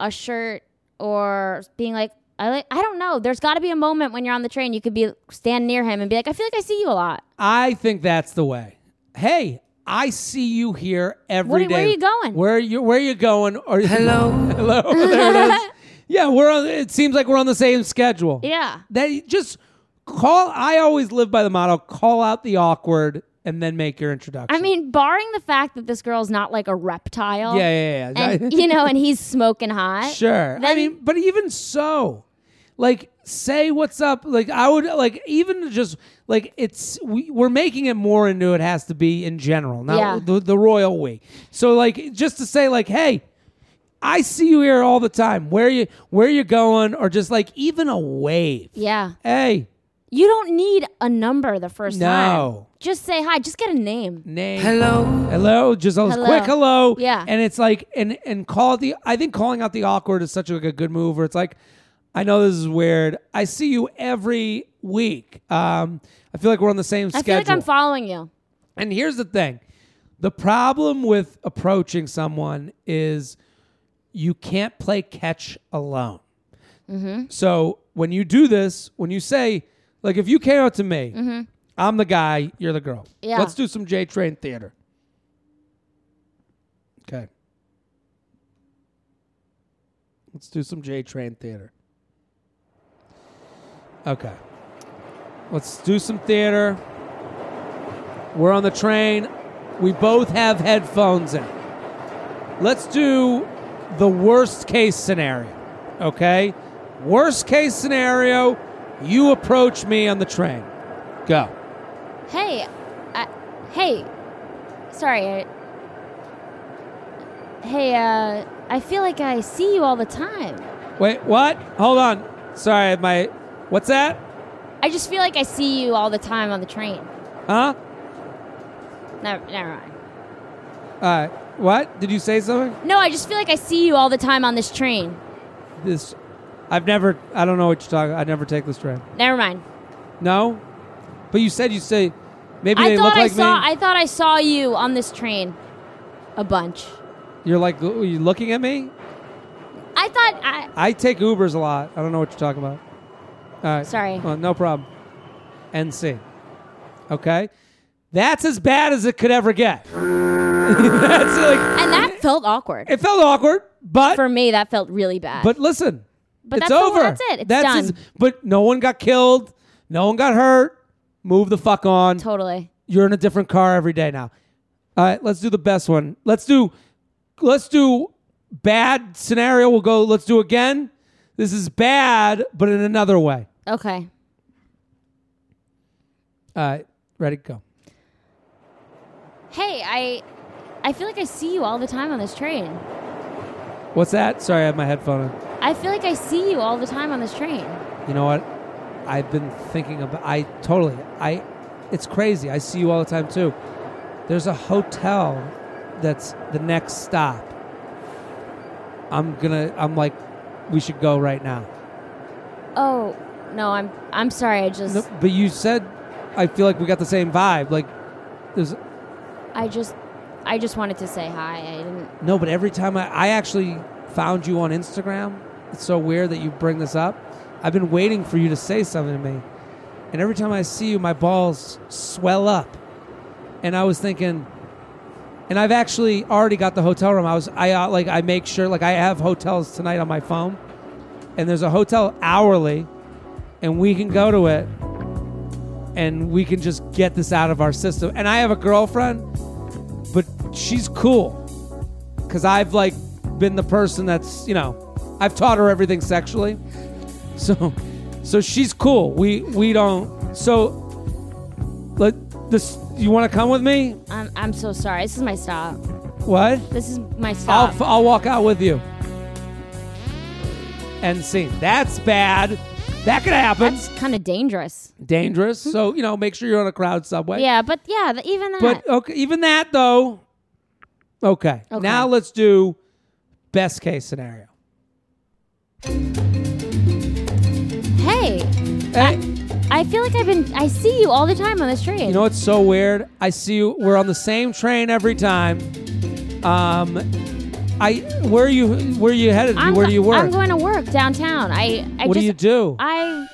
a shirt or being like, I like. I don't know. There's got to be a moment when you're on the train, you could be stand near him and be like, I feel like I see you a lot. I think that's the way. Hey, I see you here every day. Where- where are you going? Where are you where are you going? Or Hello. (laughs) hello. There it is. (laughs) Yeah, we're on. It seems like we're on the same schedule. Yeah. That just call. I always live by the motto: call out the awkward and then make your introduction. I mean, barring the fact that this girl's not like a reptile. yeah, yeah, yeah. And, you know, and he's smoking hot. (laughs) Sure. I mean, but even so, like, say what's up. Like, I would like even just like it's we, we're making it more into it has to be in general, not Yeah. the the royal we. So like just to say like, hey. I see you here all the time. Where you where you going, or just like even a wave. Yeah. Hey, You don't need a number the first time. No. Just say hi. Just get a name. name. Hello. Hello, just a Hello. quick hello. Yeah. and it's like and and call it the. I think calling out the awkward is such like a good move. Where it's like, I know this is weird. I see you every week. Um, I feel like we're on the same schedule. I schedule. feel like I'm following you. and here's the thing: the problem with approaching someone is you can't play catch alone. Mm-hmm. So when you do this, when you say, like, if you came out to me, I'm the guy, you're the girl. Mm-hmm. Yeah. Let's do some J Train theater. Okay. Let's do some J Train theater. Okay. Let's do some theater. We're on the train. We both have headphones in. Let's do the worst case scenario. Okay? Worst case scenario, you approach me on the train. Go. Hey, I, hey, sorry. I, hey, uh, I feel like I see you all the time. Wait, what? Hold on. Sorry, my. What's that? I just feel like I see you all the time on the train. Huh? Never, never mind. Uh, what? Did you say something? No, I just feel like I see you all the time on this train. This. I've never. I don't know what you're talking. I never take this train. Never mind. No, but you said you say maybe I they thought look I like saw. me. I thought I saw you on this train, a bunch. You're like are you looking at me? I thought. I, I take Ubers a lot. I don't know what you're talking about. All right. Sorry. Well, no problem. NC. Okay. That's as bad as it could ever get. (laughs) That's like and that felt awkward it felt awkward, but for me. That felt really bad. but listen, But it's that's the- over. that's it. It's That's done. as- but no one got killed. No one got hurt. Move the fuck on. totally. You're in a different car every day now. All right, let's do the best one. Let's do let's do bad scenario. We'll go let's do again. This is bad, but in another way. Okay. All right, ready go. Hey, I, I feel like I see you all the time on this train. What's that? Sorry, I have my headphone on. I feel like I see you all the time on this train. You know what? I've been thinking about I totally I it's crazy. I see you all the time too. There's a hotel that's the next stop. I'm gonna I'm like we should go right now. Oh no, I'm I'm sorry. I just No, but you said I feel like we got the same vibe. Like there's I just I just wanted to say hi. I didn't. no, but every time I I actually found you on Instagram. It's so weird that you bring this up. I've been waiting for you to say something to me. And every time I see you, my balls swell up. And I was thinking, and I've actually already got the hotel room. I was, I uh, like, I make sure, like, I have hotels tonight on my phone, and there's a hotel hourly, and we can go to it, and we can just get this out of our system. And I have a girlfriend she's cool because I've like been the person that's you know I've taught her everything sexually, (laughs) so so she's cool. We we don't so let this. You want to come with me? I'm, I'm so sorry. This is my stop. What? This is my stop. I'll I'll walk out with you. End scene. That's bad. That could happen. That's kind of dangerous. Dangerous. So you know, make sure you're on a crowd subway. Yeah, but yeah, th- even that. But okay, even that though. Okay. Okay. Now let's do best case scenario. hey, Hey, I feel like I've been. I see you all the time on this train. you know what's so weird? I see you. We're on the same train every time. Um, I where are you? Where are you headed? I'm where do you work? I'm going to work downtown. I. I what just, do you do? I.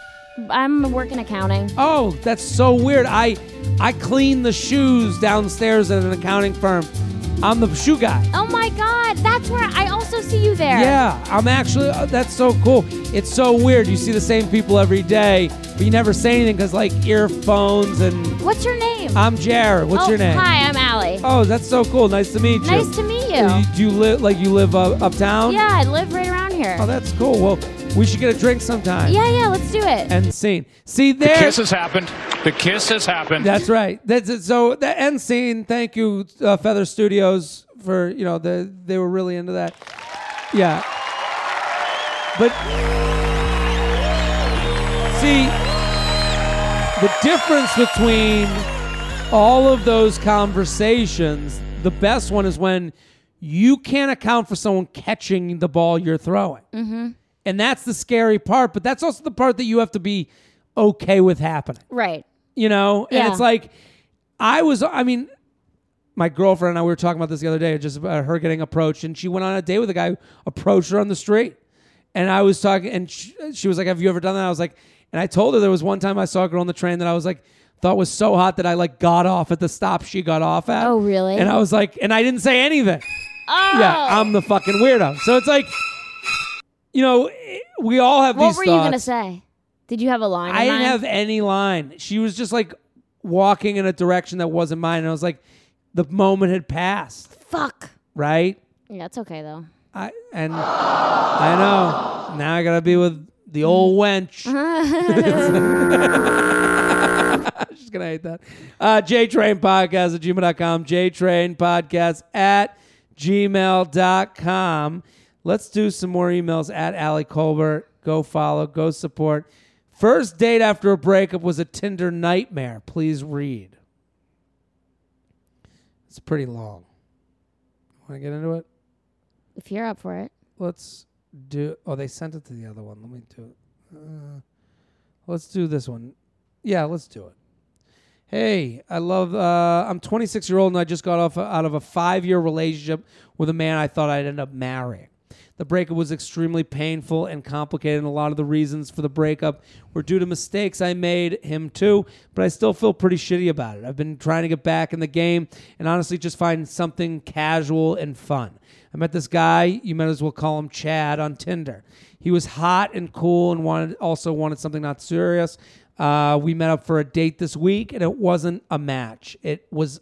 I'm working accounting. Oh, that's so weird. I I clean the shoes downstairs at an accounting firm. I'm the shoe guy. Oh my God, that's where I also see you there. Yeah, I'm actually. uh, that's so cool. It's so weird. You see the same people every day, but you never say anything because like earphones and. What's your name? I'm Jared. What's oh, your name? Hi, I'm Ali. Oh, that's so cool. Nice to meet you. nice to meet you. Do you, do you live like you live uh, uptown? yeah, I live right around here. Oh, that's cool. Well, we should get a drink sometime. yeah, yeah, let's do it. End scene. See there. The kiss has happened. The kiss has happened. That's right. That's it. So the end scene. Thank you, uh, Feather Studios, for you know the they were really into that. Yeah. But see, the difference between all of those conversations, the best one is when you can't account for someone catching the ball you're throwing. Mm-hmm. And that's the scary part, but that's also the part that you have to be okay with happening right. you know and Yeah. it's like i was i mean my girlfriend and i we were talking about this the other day just about her getting approached and she went on a date with a guy who approached her on the street and i was talking and she, she was like have you ever done that i was like and i told her there was one time i saw a girl on the train that i was like thought was so hot that i like got off at the stop she got off at Oh, really? and i was like and i didn't say anything Oh. yeah i'm the fucking weirdo so it's like you know we all have these. What these were you gonna say? Did you have a line? in I didn't mind? have any line. She was just like walking in a direction that wasn't mine. And I was like, the moment had passed, Fuck. right? Yeah, it's okay though. I and I know. Now I gotta be with the old wench. (laughs) (laughs) She's gonna hate that. Uh JTrain Podcast at gmail.com. JTrain Podcast at gmail.com. Let's do some more emails at Ali Kolbert. Go follow, go support. First date after a breakup was a Tinder nightmare. Please read. It's pretty long. Want to get into it? If you're up for it. Let's do. Oh, they sent it to the other one. Let me do it. Uh, let's do this one. Yeah, let's do it. Hey, I love. Uh, I'm 26 year old and I just got off out of a five year relationship with a man I thought I'd end up marrying. The breakup was extremely painful and complicated, and a lot of the reasons for the breakup were due to mistakes I made, him too, but I still feel pretty shitty about it. I've been trying to get back in the game and honestly just find something casual and fun. I met this guy, you might as well call him Chad, on Tinder. He was hot and cool and wanted also wanted something not serious. Uh, we met up for a date this week, and it wasn't a match. It was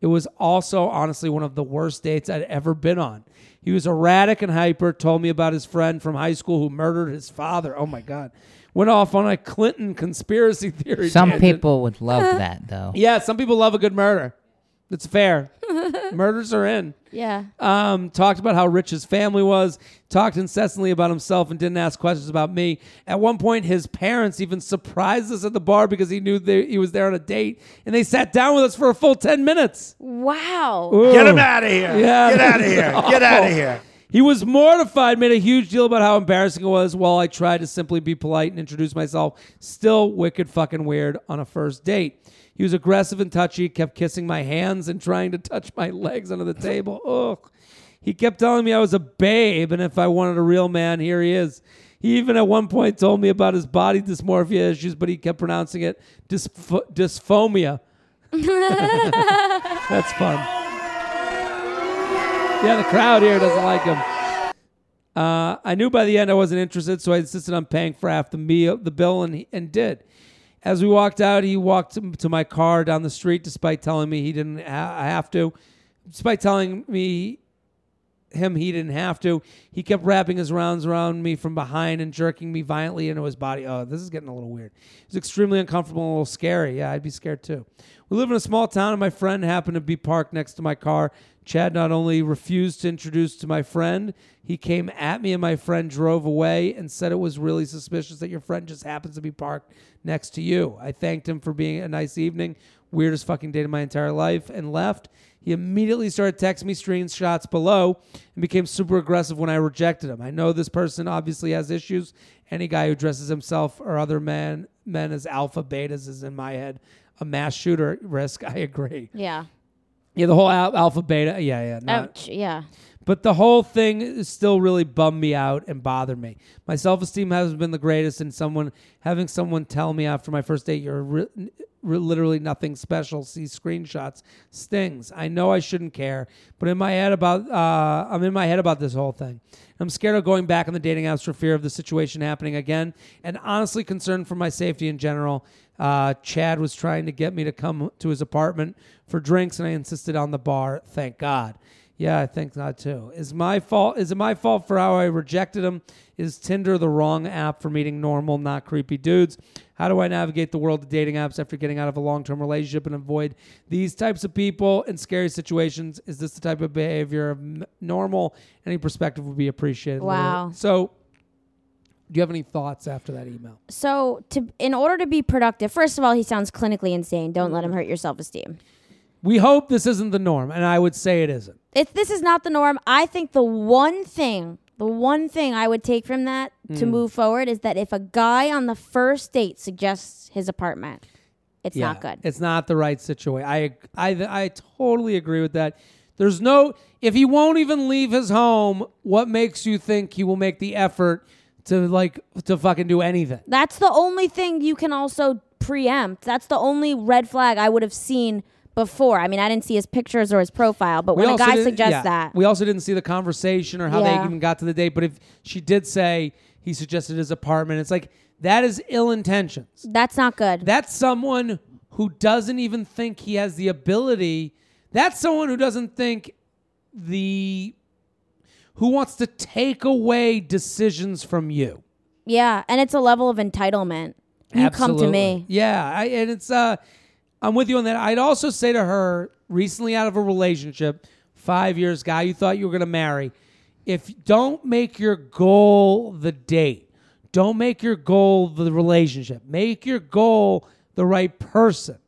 it was also honestly one of the worst dates I'd ever been on. He was erratic and hyper, told me about his friend from high school who murdered his father. Oh my God. Went off on a Clinton conspiracy theory. Some tangent. people would love (laughs) that though. Yeah, some people love a good murder. It's fair. (laughs) Murders are in. Yeah. Um, talked about how rich his family was, talked incessantly about himself, and didn't ask questions about me. At one point, his parents even surprised us at the bar because he knew they, he was there on a date, and they sat down with us for a full 10 minutes. Wow. Get him out of here. Yeah, Get out of here. Get out of here. He was mortified, made a huge deal about how embarrassing it was while I tried to simply be polite and introduce myself. Still wicked fucking weird on a first date. He was aggressive and touchy, kept kissing my hands and trying to touch my legs under the table. (laughs) Ugh. He kept telling me I was a babe, and if I wanted a real man, here he is. He even at one point told me about his body dysmorphia issues, but he kept pronouncing it dysph- dysphomia. (laughs) That's fun. Yeah, the crowd here doesn't like him. Uh, I knew by the end I wasn't interested, so I insisted on paying for half the meal, the bill, and and did. As we walked out, he walked to, my car down the street, despite telling me he didn't ha- have to. despite telling me him he didn't have to. He kept wrapping his rounds around me from behind and jerking me violently into his body. Oh, this is getting a little weird. It was extremely uncomfortable and a little scary. Yeah, I'd be scared too. We live in a small town, and my friend happened to be parked next to my car. Chad not only refused to introduce to my friend, he came at me, and my friend drove away and said it was really suspicious that your friend just happens to be parked next to you. I thanked him for being a nice evening, weirdest fucking date of my entire life, and left. He immediately started texting me screenshots below and became super aggressive when I rejected him. I know this person obviously has issues. Any guy who dresses himself or other men men as alpha betas is in my head a mass shooter risk. (laughs) I agree. Yeah. Yeah, the whole al- alpha beta. Yeah, yeah. Not, Ouch. Yeah. but the whole thing still really bummed me out and bothered me. My self esteem hasn't been the greatest, and someone having someone tell me after my first date you're re- re- literally nothing special. See screenshots stings. I know I shouldn't care, but in my head about uh, I'm in my head about this whole thing. I'm scared of going back on the dating apps for fear of the situation happening again, and honestly concerned for my safety in general. Uh, Chad was trying to get me to come to his apartment for drinks, and I insisted on the bar. Thank God. Yeah, I think that too. Is my fault? Is it my fault for how I rejected him? Is Tinder the wrong app for meeting normal, not creepy dudes? How do I navigate the world of dating apps after getting out of a long-term relationship and avoid these types of people in scary situations? Is this the type of behavior of normal? Any perspective would be appreciated. Wow. So, do you have any thoughts after that email? So to in order to be productive, first of all, he sounds clinically insane. Don't let him hurt your self esteem. We hope this isn't the norm, and I would say it isn't. If this is not the norm, I think the one thing, the one thing I would take from that Hmm. to move forward is that if a guy on the first date suggests his apartment, it's not good. It's not the right situation. I, I, I totally agree with that. There's no, if he won't even leave his home, what makes you think he will make the effort to like, to fucking do anything? That's the only thing you can also preempt. That's the only red flag I would have seen before. I mean, I didn't see his pictures or his profile, but when a guy suggests yeah. that, We also didn't see the conversation or how Yeah. they even got to the date. But if she did say he suggested his apartment, it's like, that is ill intentions. that's not good. That's someone who doesn't even think he has the ability. That's someone who doesn't think the who wants to take away decisions from you. yeah, and it's a level of entitlement. You come to me. Yeah, I, and it's uh, I'm with you on that. I'd also say to her, recently out of a relationship, five years guy you thought you were gonna marry, if don't make your goal the date, don't make your goal the relationship, make your goal the right person,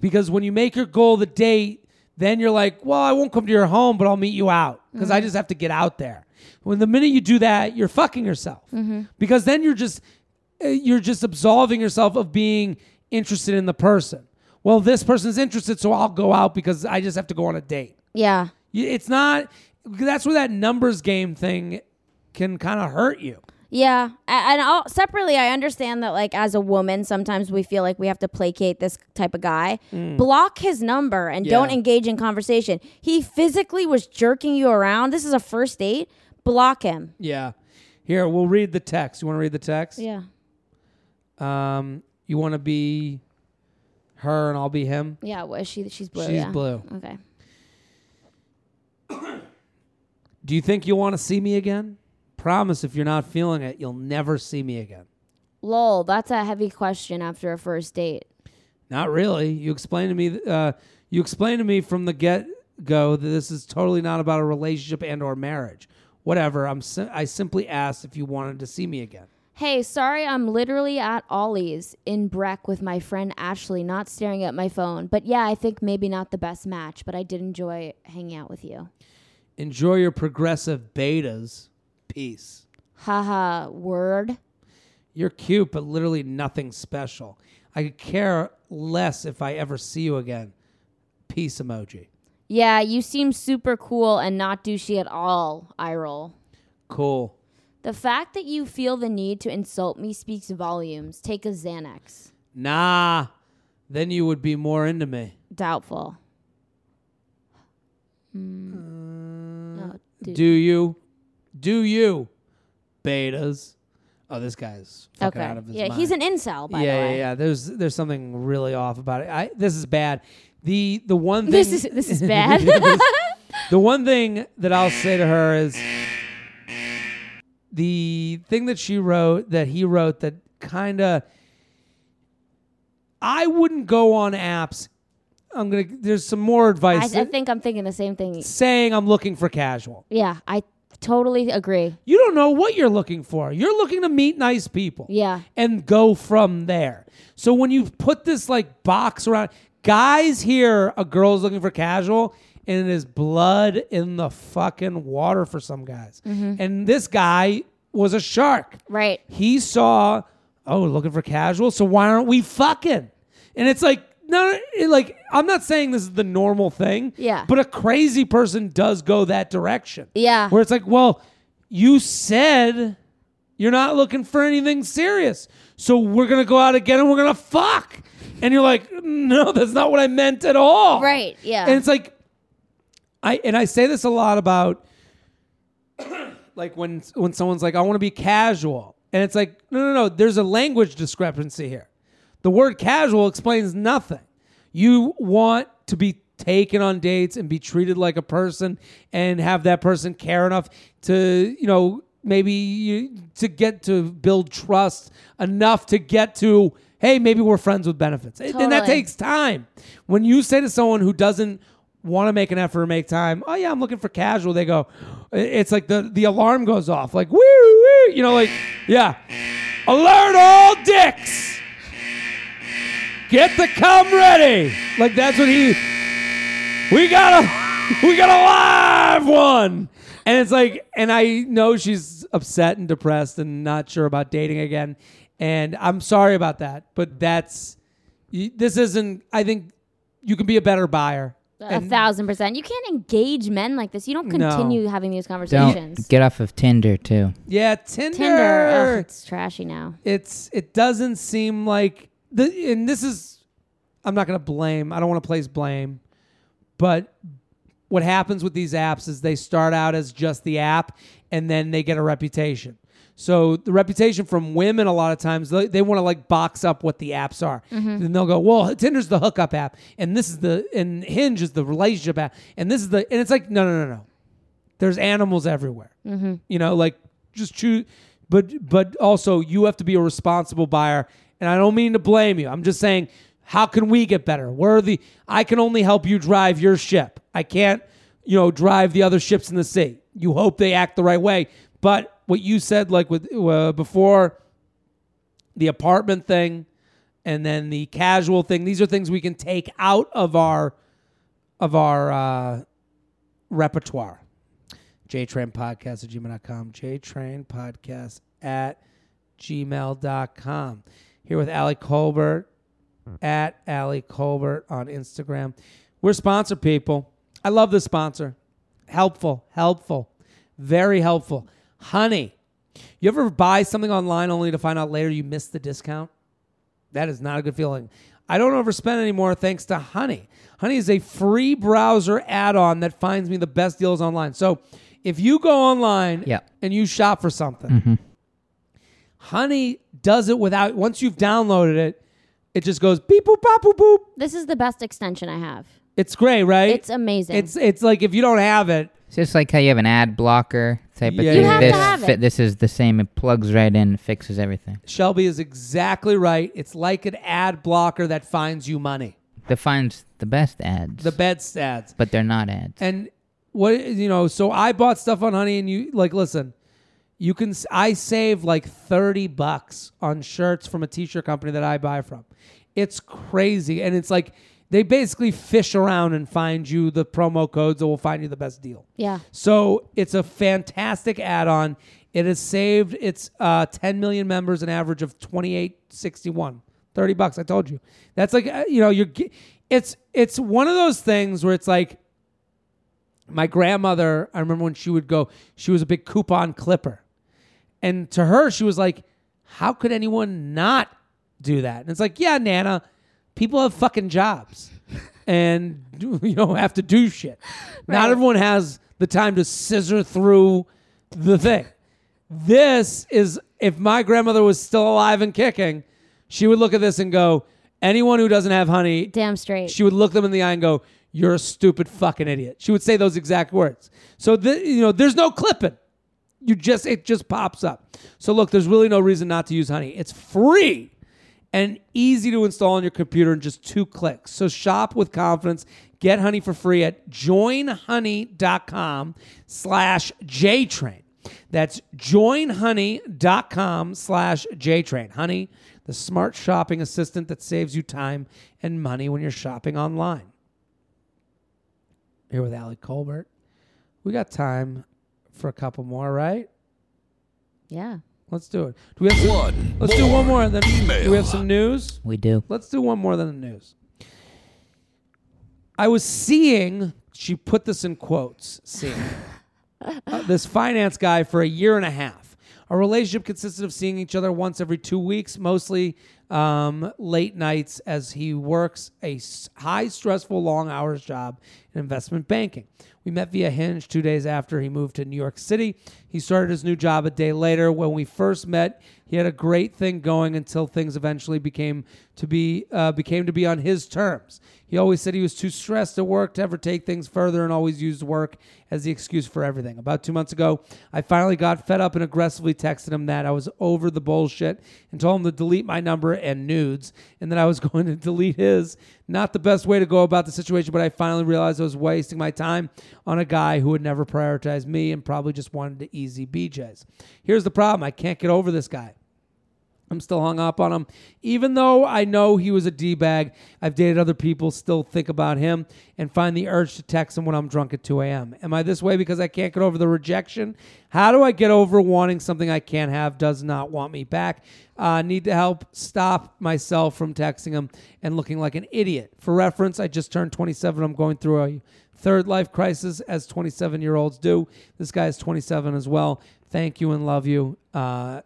because when you make your goal the date, then you're like, well, I won't come to your home, but I'll meet you out because I just have to get out there. When the minute you do that, you're fucking yourself because then you're just uh, you're just absolving yourself of being interested in the person. Well, this person's interested, so I'll go out because I just have to go on a date. Yeah. It's not. That's where that numbers game thing can kind of hurt you. Yeah, and I'll, separately, I understand that like as a woman, sometimes we feel like we have to placate this type of guy. Block his number and don't Mm. Engage in conversation. He physically was jerking you around. This is a first date. Block him. Yeah. Here, we'll read the text. You want to read the text? Yeah, Um, you want to be her and I'll be him. yeah. Well, she she's blue. She's yeah. blue. Okay. (coughs) Do you think you'll want to see me again? Promise if you're not feeling it, you'll never see me again. Lol, that's a heavy question after a first date. Not really. You explained to me. Uh, you explained to me from the get go that this is totally not about a relationship and or marriage. Whatever. I'm. I simply asked if you wanted to see me again. Hey, sorry, I'm literally at Ollie's in Breck with my friend Ashley, not staring at my phone. But yeah, I think maybe not the best match, but I did enjoy hanging out with you. Enjoy your progressive betas. Peace. Haha, word. You're cute, but literally nothing special. I could care less if I ever see you again. Peace emoji. Yeah, you seem super cool and not douchey at all, I roll. Cool. The fact that you feel the need to insult me speaks volumes. Take a Xanax. Nah. Then you would be more into me. Doubtful. Hmm. Oh, dude. Do you? Do you? Betas. Oh, this guy's fucking okay. out of his Yeah, mind. he's an incel, by yeah, the way. yeah. Yeah. There's there's something really off about it. I this is bad. The the one thing This is this is (laughs) bad. (laughs) The one thing that I'll say to her is the thing that she wrote, that he wrote, that kind of. I wouldn't go on apps. I'm gonna. There's some more I, advice. I think I'm thinking the same thing. saying I'm looking for casual. Yeah, I totally agree. You don't know what you're looking for. You're looking to meet nice people. Yeah. And go from there. So when you put this like box around, guys hear a girl's looking for casual and it is blood in the fucking water for some guys. Mm-hmm. And this guy was a shark. Right. He saw, oh, looking for casual. So why aren't we fucking? And it's like, no, it, like I'm not saying this is the normal thing. Yeah. But a crazy person does go that direction. Yeah. Where it's like, well, you said you're not looking for anything serious. So we're gonna go out again and we're gonna fuck. And you're like, (laughs) no, that's not what I meant at all. Right. Yeah. And it's like I and I say this a lot about (clears throat) like when when someone's like, I want to be casual. And it's like, no, no, no, there's a language discrepancy here. The word casual explains nothing. You want to be taken on dates and be treated like a person and have that person care enough to, you know, maybe you, to get to build trust enough to get to, hey, maybe we're friends with benefits. And that takes time. When you say to someone who doesn't want to make an effort or make time, oh yeah, I'm looking for casual, they go, it's like the, the alarm goes off, like, woo, woo, you know, like, yeah. Alert all dicks! Get the cum ready. Like that's what he. We got a, (laughs) we got a live one, and it's like, and I know she's upset and depressed and not sure about dating again, and I'm sorry about that, but that's, this isn't. I think you can be a better buyer. a And- thousand percent. You can't engage men like this. You don't No. continue having these conversations. Don't get off of Tinder too. Yeah, Tinder. Tinder, ugh, it's trashy now. it's it doesn't seem like the and this is I'm not going to blame. I don't want to place blame. But what happens with these apps is they start out as just the app and then they get a reputation. So the reputation from women a lot of times they, they want to like box up what the apps are. Mm-hmm. And they'll go, "Well, Tinder's the hookup app and this is the and Hinge is the relationship app and this is the and it's like no no no no. There's animals everywhere. Mm-hmm. You know, like just choose but but also you have to be a responsible buyer and I don't mean to blame you. I'm just saying how can we get better? Where the I can only help you drive your ship. I can't, you know, drive the other ships in the sea. You hope they act the right way. But what you said like with uh, before the apartment thing and then the casual thing, these are things we can take out of our of our uh, repertoire. JTrain Podcast at gmail.com. JTrain Podcast at gmail.com. Here with Ali Kolbert at Ali Kolbert on Instagram. We're sponsor people. I love this sponsor. Helpful, helpful, very helpful. Honey, you ever buy something online only to find out later you missed the discount? That is not a good feeling. I don't overspend anymore thanks to Honey. Honey is a free browser add-on that finds me the best deals online. So if you go online Yeah. and you shop for something, mm-hmm. Honey does it without once you've downloaded it, it just goes beep boop bop boop boop. This is the best extension I have. It's great, right? It's amazing. It's it's like if you don't have it, It's just like how you have an ad blocker type of Yeah, thing. You have to this have it. fit- this is the same. It plugs right in, fixes everything. Shelby is exactly right. It's like an ad blocker that finds you money. Defines the best ads. The bed stats. but they're not ads. And what you know, so I bought stuff on Honey, and you like listen. You can. I save like thirty bucks on shirts from a t-shirt company that I buy from. It's crazy, and it's like they basically fish around and find you the promo codes that will find you the best deal. yeah. So it's a fantastic add-on. It has saved its uh, 10 million members an average of 28.61. 30 bucks, I told you. That's like uh, you know, you're it's it's one of those things where it's like my grandmother, I remember when she would go, she was a big coupon clipper. And to her, she was like, how could anyone not do that? And it's like, yeah, Nana, people have fucking jobs (laughs) and (laughs) you don't have to do shit. Not everyone has the time to scissor through the thing. This is, if my grandmother was still alive and kicking, she would look at this and go, anyone who doesn't have honey, Damn straight. she would look them in the eye and go, You're a stupid fucking idiot. She would say those exact words. So the, you know, there's no clipping. You just it just pops up. So look, there's really no reason not to use Honey. It's free and easy to install on your computer in just two clicks. So shop with confidence. Get Honey for free at joinhoney.com slash JTrain. That's joinhoney.com slash JTrain. Honey, the smart shopping assistant that saves you time and money when you're shopping online. Here with Ali Kolbert. We got time for a couple more, right? Yeah. Let's do it. Do we have some, One Let's do one more. more And then email. do we have some news? We do. Let's do one more than the news. I was seeing. She put this in quotes. Seeing (laughs) uh, this finance guy for a year and a half. Our relationship consisted of seeing each other once every two weeks, mostly um, late nights, as he works a high stressful long hours job in investment banking. We met via Hinge two days after he moved to New York City. He started his new job a day later. When we first met, he had a great thing going until things eventually became to be uh, became to be on his terms. He always said he was too stressed at work to ever take things further and always used work as the excuse for everything. About two months ago, I finally got fed up and aggressively texted him that I was over the bullshit and told him to delete my number and nudes and that I was (laughs) going to delete his. Not the best way to go about the situation, but I finally realized I was wasting my time on a guy who would never prioritize me and probably just wanted to easy BJs. Here's the problem I can't get over this guy. I'm still hung up on him. Even though I know he was a D bag, I've dated other people, still think about him and find the urge to text him when I'm drunk at 2 a.m. Am I this way because I can't get over the rejection? How do I get over wanting something I can't have, does not want me back? Uh, need to help stop myself from texting him and looking like an idiot. For reference, I just turned 27. I'm going through a third life crisis as 27 year olds do. This guy is 27 as well. Thank you and love you. Uh.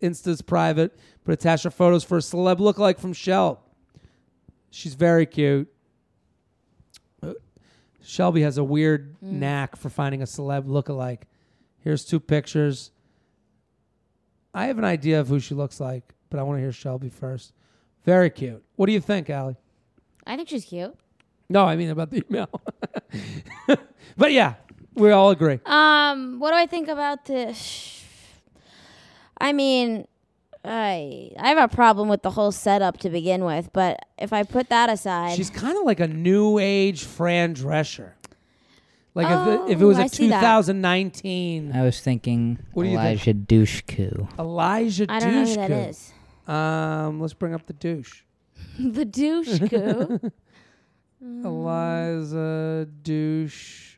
Insta's private, but attach her photos for a celeb lookalike from Shell. She's very cute. Shelby has a weird knack for finding a celeb lookalike. Here's two pictures. I have an idea of who she looks like, but I want to hear Shelby first. Very cute. What do you think, Ali? I think she's cute. No, I mean about the email. (laughs) but yeah, we all agree. Um, what do I think about this? I mean, I I have a problem with the whole setup to begin with, but if I put that aside, She's kind of like a new age Fran Drescher. Like if, it, if it Oh, was a I see that. 2019 I was thinking What do you think? Eliza Dushku. Eliza I don't know who that Dushku. is. Um, let's bring up the douche. (laughs) the douche goo. (laughs) Eliza douche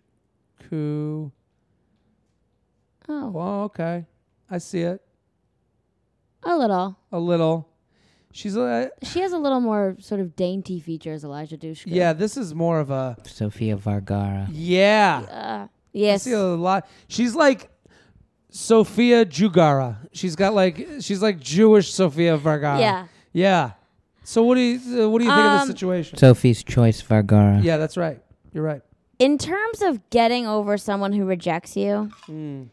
coo. oh, Oh, okay. I see it. A little. A little. She's a She has a little more sort of dainty features, Eliza Dushku. yeah. This is more of a Sofia Vergara. yeah. Uh, I yes. see a lot. She's like Sophia Jugara. She's got like she's like Jewish Sofia Vergara. Yeah. Yeah. So what do you uh, what do you think of the situation? Sophie's Choice Vergara. yeah, that's right. You're right. In terms of getting over someone who rejects you, Mm.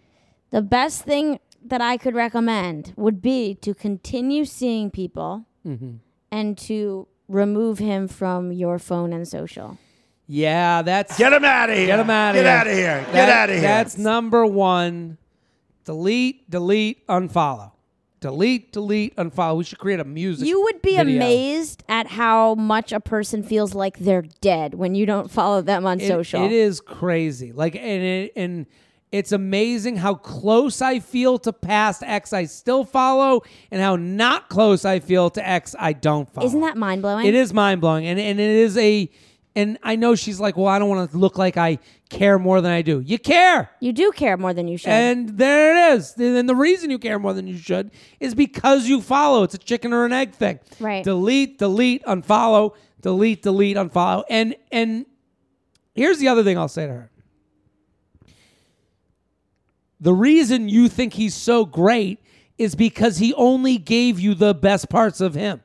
the best thing that I could recommend would be to continue seeing people Mm-hmm. and to remove him from your phone and social. Yeah, that's Get him out of here. Get him outta Get here. Get out of here. Get that- out of here. That's number one. Delete, delete, unfollow. Delete, delete, unfollow. We should create a music. You would be video. amazed at how much a person feels like they're dead when you don't follow them on It- social. It is crazy. Like and it, and it's amazing how close I feel to past X I still follow and how not close I feel to X I don't follow. Isn't that mind blowing? It is mind blowing, and and it is a. And I know she's like, well, I don't want to look like I care more than I do. You care. You do care more than you should. And there it is. And the reason you care more than you should is because you follow. It's a chicken or an egg thing. Right. Delete, delete, unfollow, delete, delete, unfollow. And and here's the other thing I'll say to her. The reason you think he's so great is because he only gave you the best parts of him.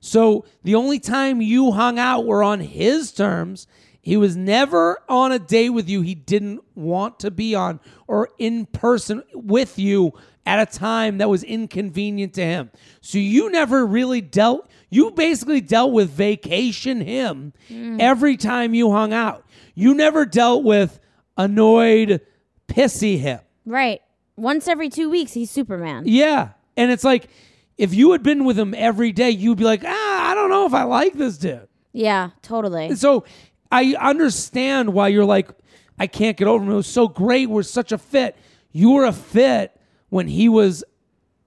So the only time you hung out were on his terms. He was never on a date with you he didn't want to be on or in person with you at a time that was inconvenient to him. So you never really dealt you basically dealt with vacation him mm. every time you hung out. You never dealt with annoyed pissy him. Right. Once every two weeks, he's Superman. Yeah. And it's like if you had been with him every day, you'd be like, "Ah, I don't know if I like this dude." Yeah, totally. And so I understand why you're like, I can't get over him. It was so great. We're such a fit. You were a fit when he was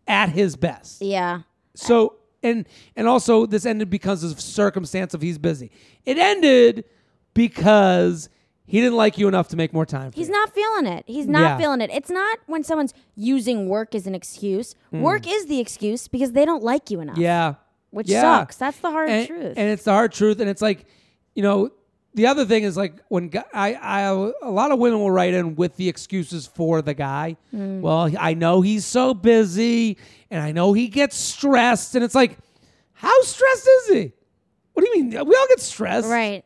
at his best. yeah. So and and also this ended because of circumstance of he's busy. It ended because he didn't like you enough to make more time. For He's you. not feeling it. He's not Yeah. feeling it. It's not when someone's using work as an excuse. Work is the excuse because they don't like you enough. Mm. Yeah. Which Yeah. sucks. That's the hard and, truth. And it's the hard truth. And it's like, you know, the other thing is like when I, I, a lot of women will write in with the excuses for the guy. Mm. Well, I know he's so busy, and I know he gets stressed, and it's like, how stressed is he? What do you mean? We all get stressed, right.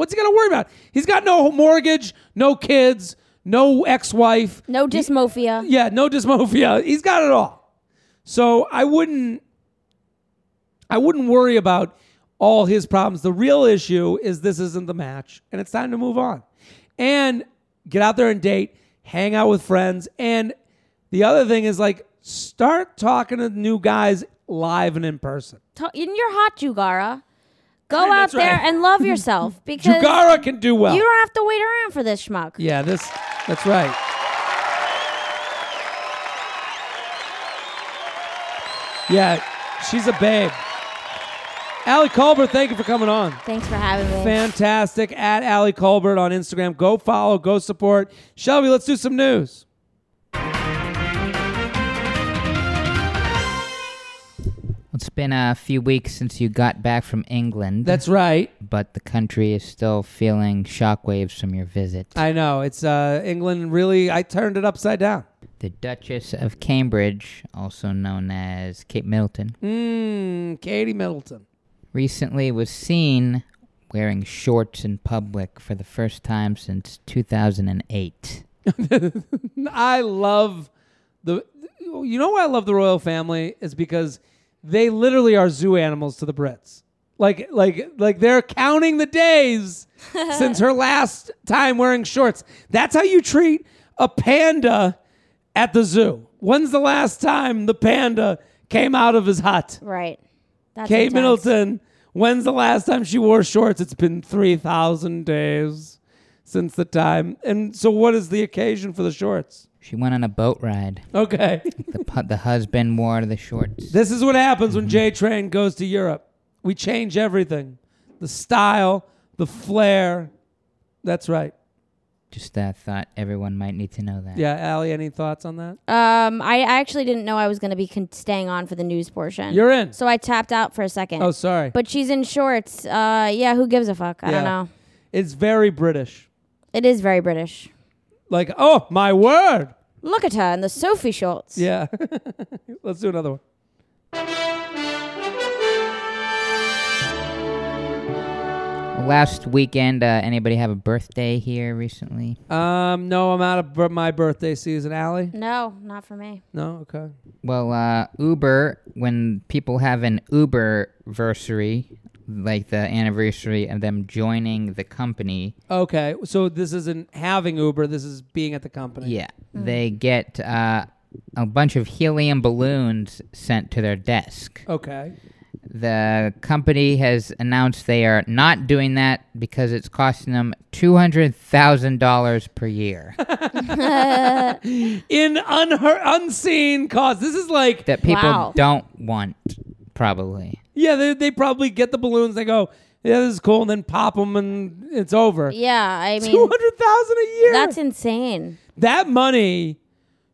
What's he got to worry about? He's got no mortgage, no kids, no ex-wife. No dysmorphia. Yeah, no dysmorphia. He's got it all. So I wouldn't I wouldn't worry about all his problems. The real issue is this isn't the match and it's time to move on. And get out there and date, hang out with friends, and the other thing is like start talking to new guys live and in person. In your hot, Jugara. Go Yeah, out there right. and love (laughs) yourself because Jugara can do well. you don't have to wait around for this schmuck. Yeah, this that's right. Yeah, she's a babe. Ali Kolbert, thank you for coming on. Thanks for having me. Fantastic. At Ali Kolbert on Instagram. Go follow, go support. Shelby, let's do some news. It's been a few weeks since you got back from England. That's right. but the country is still feeling shockwaves from your visit. I know. It's uh England really I turned it upside down. the Duchess of Cambridge, also known as Kate Middleton, Mmm, Katie Middleton. recently was seen wearing shorts in public for the first time since 2008. (laughs) I love the you know why I love the royal family is because they literally are zoo animals to the Brits. Like like like they're counting the days (laughs) since her last time wearing shorts. That's how you treat a panda at the zoo. When's the last time the panda came out of his hut? Right. That's Kate intense. Middleton, when's the last time she wore shorts? It's been 3,000 days since the time. And so, what is the occasion for the shorts? She went on a boat ride. Okay. The, pu- the husband wore the shorts. this is what happens when J Train goes to Europe. We change everything the style, the flair. That's right. Just uh, thought everyone might need to know that. Yeah, Ali, any thoughts on that? Um, I actually didn't know I was going to be con- staying on for the news portion. You're in. so I tapped out for a second. Oh, sorry. But she's in shorts. Uh, yeah, who gives a fuck? I Yeah. don't know. It's very British. It is very British. Like, oh, my word. Look at her in the Sophie shorts. Yeah. (laughs) Let's do another one. Last weekend, uh, anybody have a birthday here recently? Um, no, I'm out of bir- my birthday season. Ali? No, not for me. No? Okay. Well, uh, Uber, when people have an Uber versary, like the anniversary of them joining the company, Okay, so this isn't having Uber. This is being at the company. yeah, they get uh, a bunch of helium balloons sent to their desk. Okay. The company has announced they are not doing that because it's costing them $200,000 per year. (laughs) In unheard, unseen cause. This is like, that people Wow. don't want, probably. yeah, they, they probably get the balloons. They go, yeah, this is cool, and then pop them, and it's over. Yeah, I mean, Two hundred thousand a year. that's insane. that money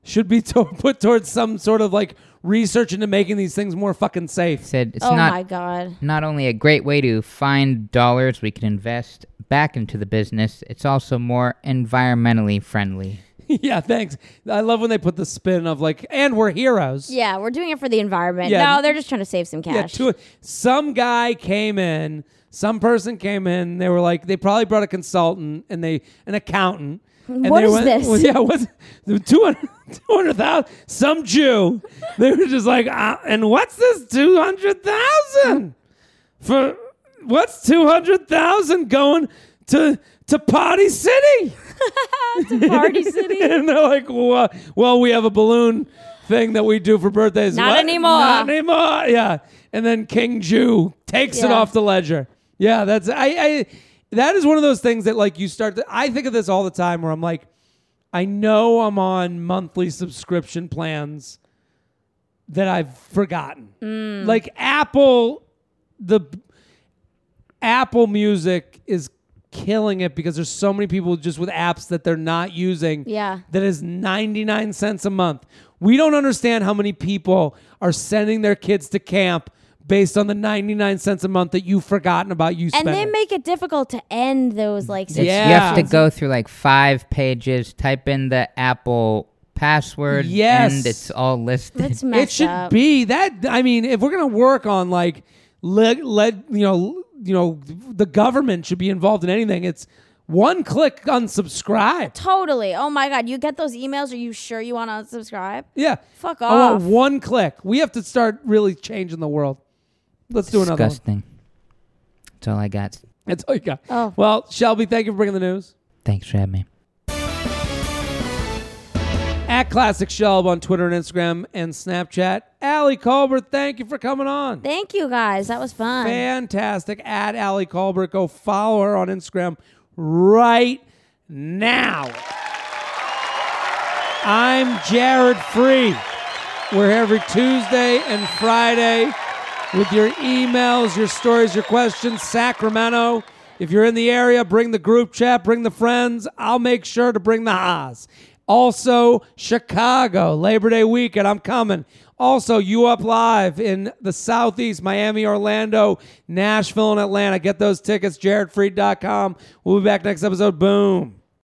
should be (laughs) to- put towards some sort of like research into making these things more fucking safe. Said it's oh not my god. not only a great way to find dollars we can invest back into the business, it's also more environmentally friendly. (laughs) yeah, thanks. I love when they put the spin of like, and we're heroes. Yeah, we're doing it for the environment. Yeah. No, they're just trying to save some Yeah, cash. two, some guy came in, some person came in, they were like, they probably brought a consultant and they, an accountant, And What they is went, this? Well, yeah, what's (laughs) the 200 200,000? Some Jew. (laughs) They were just like, uh, and what's this 200,000? For what's 200,000 going to to Party City? (laughs) Party City. (laughs) and they're like, well, well, we have a balloon thing that we do for birthdays. Not What? anymore. Not anymore. Yeah. And then King Jew takes it Yeah. off the ledger. Yeah, that's I, I that is one of those things that like you start to I think of this all the time where I'm like, I know I'm on monthly subscription plans that I've forgotten. Mm. Like Apple the Apple Music is killing it because there's so many people just with apps that they're not using Yeah. that is 99 cents a month. We don't understand how many people are sending their kids to camp based on the 99 cents a month that you've forgotten about you And spending. they make it difficult to end those like yeah. You have to go through like five pages, type in the Apple password, Yes. and it's all listed. That's it should up. be that I mean if we're going to work on like let let you know you know the government should be involved in anything it's one click unsubscribe. Totally. Oh my god, you get those emails? Are you sure you want to unsubscribe? Yeah. Fuck I want off. one click. We have to start really changing the world. Let's do another one. Disgusting. That's all I got. That's all you got. Oh. Well, Shelby, thank you for bringing the news. Thanks for having me. At Classic Shelb on Twitter and Instagram and Snapchat. Ali Kolbert, thank you for coming on. Thank you guys. That was fun. Fantastic. At Ali Kolbert. Go follow her on Instagram right now. I'm Jared Freid. We're here every Tuesday and Friday with your emails, your stories, your questions. Sacramento. If you're in the area, bring the group chat, bring the friends. I'll make sure to bring the Haas. Also, Chicago, Labor Day weekend. I'm coming. Also, you up live in the Southeast, Miami, Orlando, Nashville, and Atlanta. Get those tickets, jaredfreid.com. We'll be back next episode. Boom.